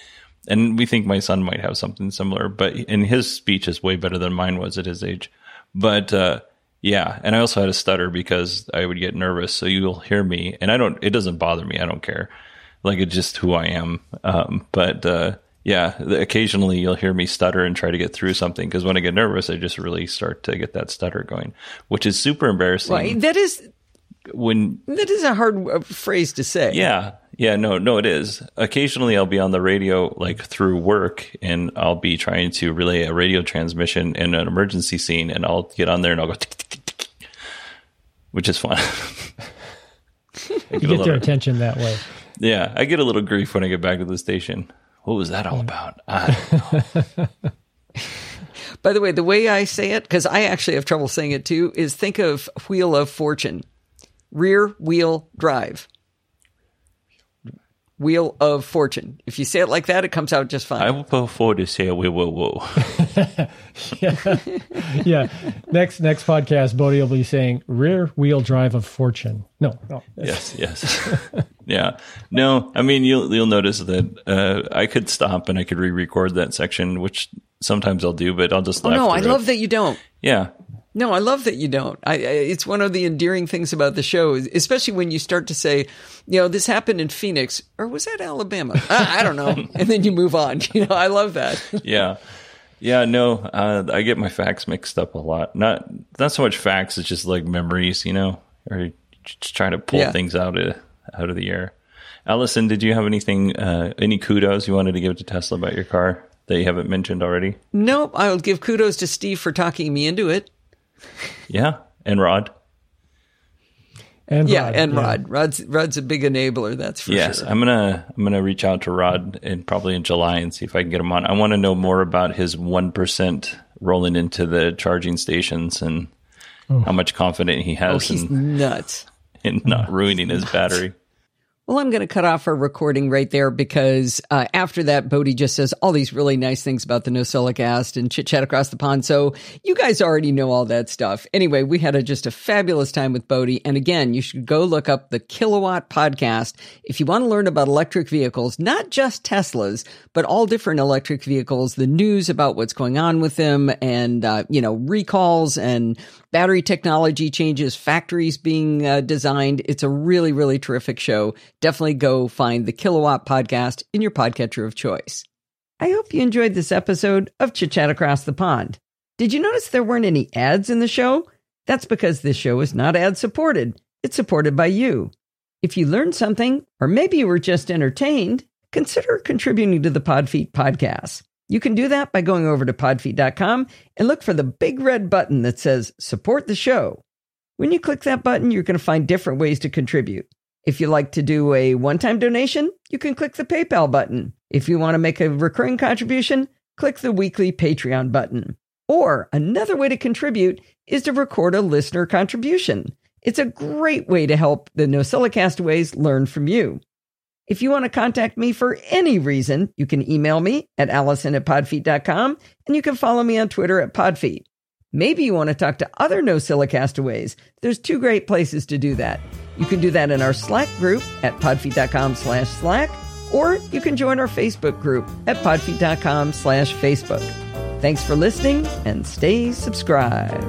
and we think my son might have something similar, but in his speech is way better than mine was at his age. But uh, yeah, and I also had a stutter because I would get nervous. So you'll hear me, and I don't. It doesn't bother me. I don't care. Like it's just who I am. Um, but uh, yeah, occasionally you'll hear me stutter and try to get through something because when I get nervous, I just really start to get that stutter going, which is super embarrassing. Well, that is when that is a hard uh, phrase to say. Yeah, yeah, no, no, it is. Occasionally, I'll be on the radio, like through work, and I'll be trying to relay a radio transmission in an emergency scene, and I'll get on there and I'll go, which is fun. you get their attention that way. Yeah, I get a little grief when I get back to the station. What was that all hmm. about? By the way, the way I say it, because I actually have trouble saying it too, is think of Wheel of Fortune, rear wheel drive Wheel of Fortune. If you say it like that, it comes out just fine. I would prefer to say whoa, whoa, whoa. yeah. yeah. Next next podcast, Bodie will be saying rear wheel drive of fortune. No, no. yes, yes. yeah. No, I mean you'll you'll notice that uh, I could stop and I could re-record that section, which sometimes I'll do, but I'll just. Oh no, I love that you don't. Yeah. No, I love that you don't. I, I, it's one of the endearing things about the show, especially when you start to say, you know, this happened in Phoenix, or was that Alabama? I, I don't know, and then you move on. You know, I love that. yeah, yeah. No, uh, I get my facts mixed up a lot. Not not so much facts; it's just like memories, you know, or just trying to pull yeah. things out of out of the air. Allison, did you have anything, uh, any kudos you wanted to give to Tesla about your car that you haven't mentioned already? Nope. I'll give kudos to Steve for talking me into it. Yeah, and Rod. And yeah, Rod, and yeah. Rod. Rod's Rod's a big enabler. That's for yes, sure. I'm gonna I'm gonna reach out to Rod and probably in July and see if I can get him on. I want to know more about his one percent rolling into the charging stations and oh. how much confidence he has. Oh, he's in, nuts. In not ruining his battery. Well, I'm going to cut off our recording right there because uh, after that, Bodie just says all these really nice things about the NosillaCast and chit chat across the pond. So you guys already know all that stuff. Anyway, we had a, just a fabulous time with Bodie. And again, you should go look up the Kilowatt podcast if you want to learn about electric vehicles, not just Teslas, but all different electric vehicles, the news about what's going on with them and, uh, you know, recalls and battery technology changes, factories being uh, designed. It's a really, really terrific show. Definitely go find the Kilowatt podcast in your podcatcher of choice. I hope you enjoyed this episode of Chit Chat Across the Pond. Did you notice there weren't any ads in the show? That's because this show is not ad supported. It's supported by you. If you learned something, or maybe you were just entertained, consider contributing to the Podfeet podcast. You can do that by going over to podfeet.com and look for the big red button that says support the show. When you click that button, you're going to find different ways to contribute. If you like to do a one time donation, you can click the PayPal button. If you want to make a recurring contribution, click the weekly Patreon button. Or another way to contribute is to record a listener contribution. It's a great way to help the NosillaCastaways castaways learn from you. If you want to contact me for any reason, you can email me at allison at podfeet.com and you can follow me on Twitter at podfeet. Maybe you want to talk to other NosillaCastaways. castaways. There's two great places to do that. You can do that in our Slack group at podfeet.com slash Slack, or you can join our Facebook group at podfeet.com slash Facebook. Thanks for listening and stay subscribed.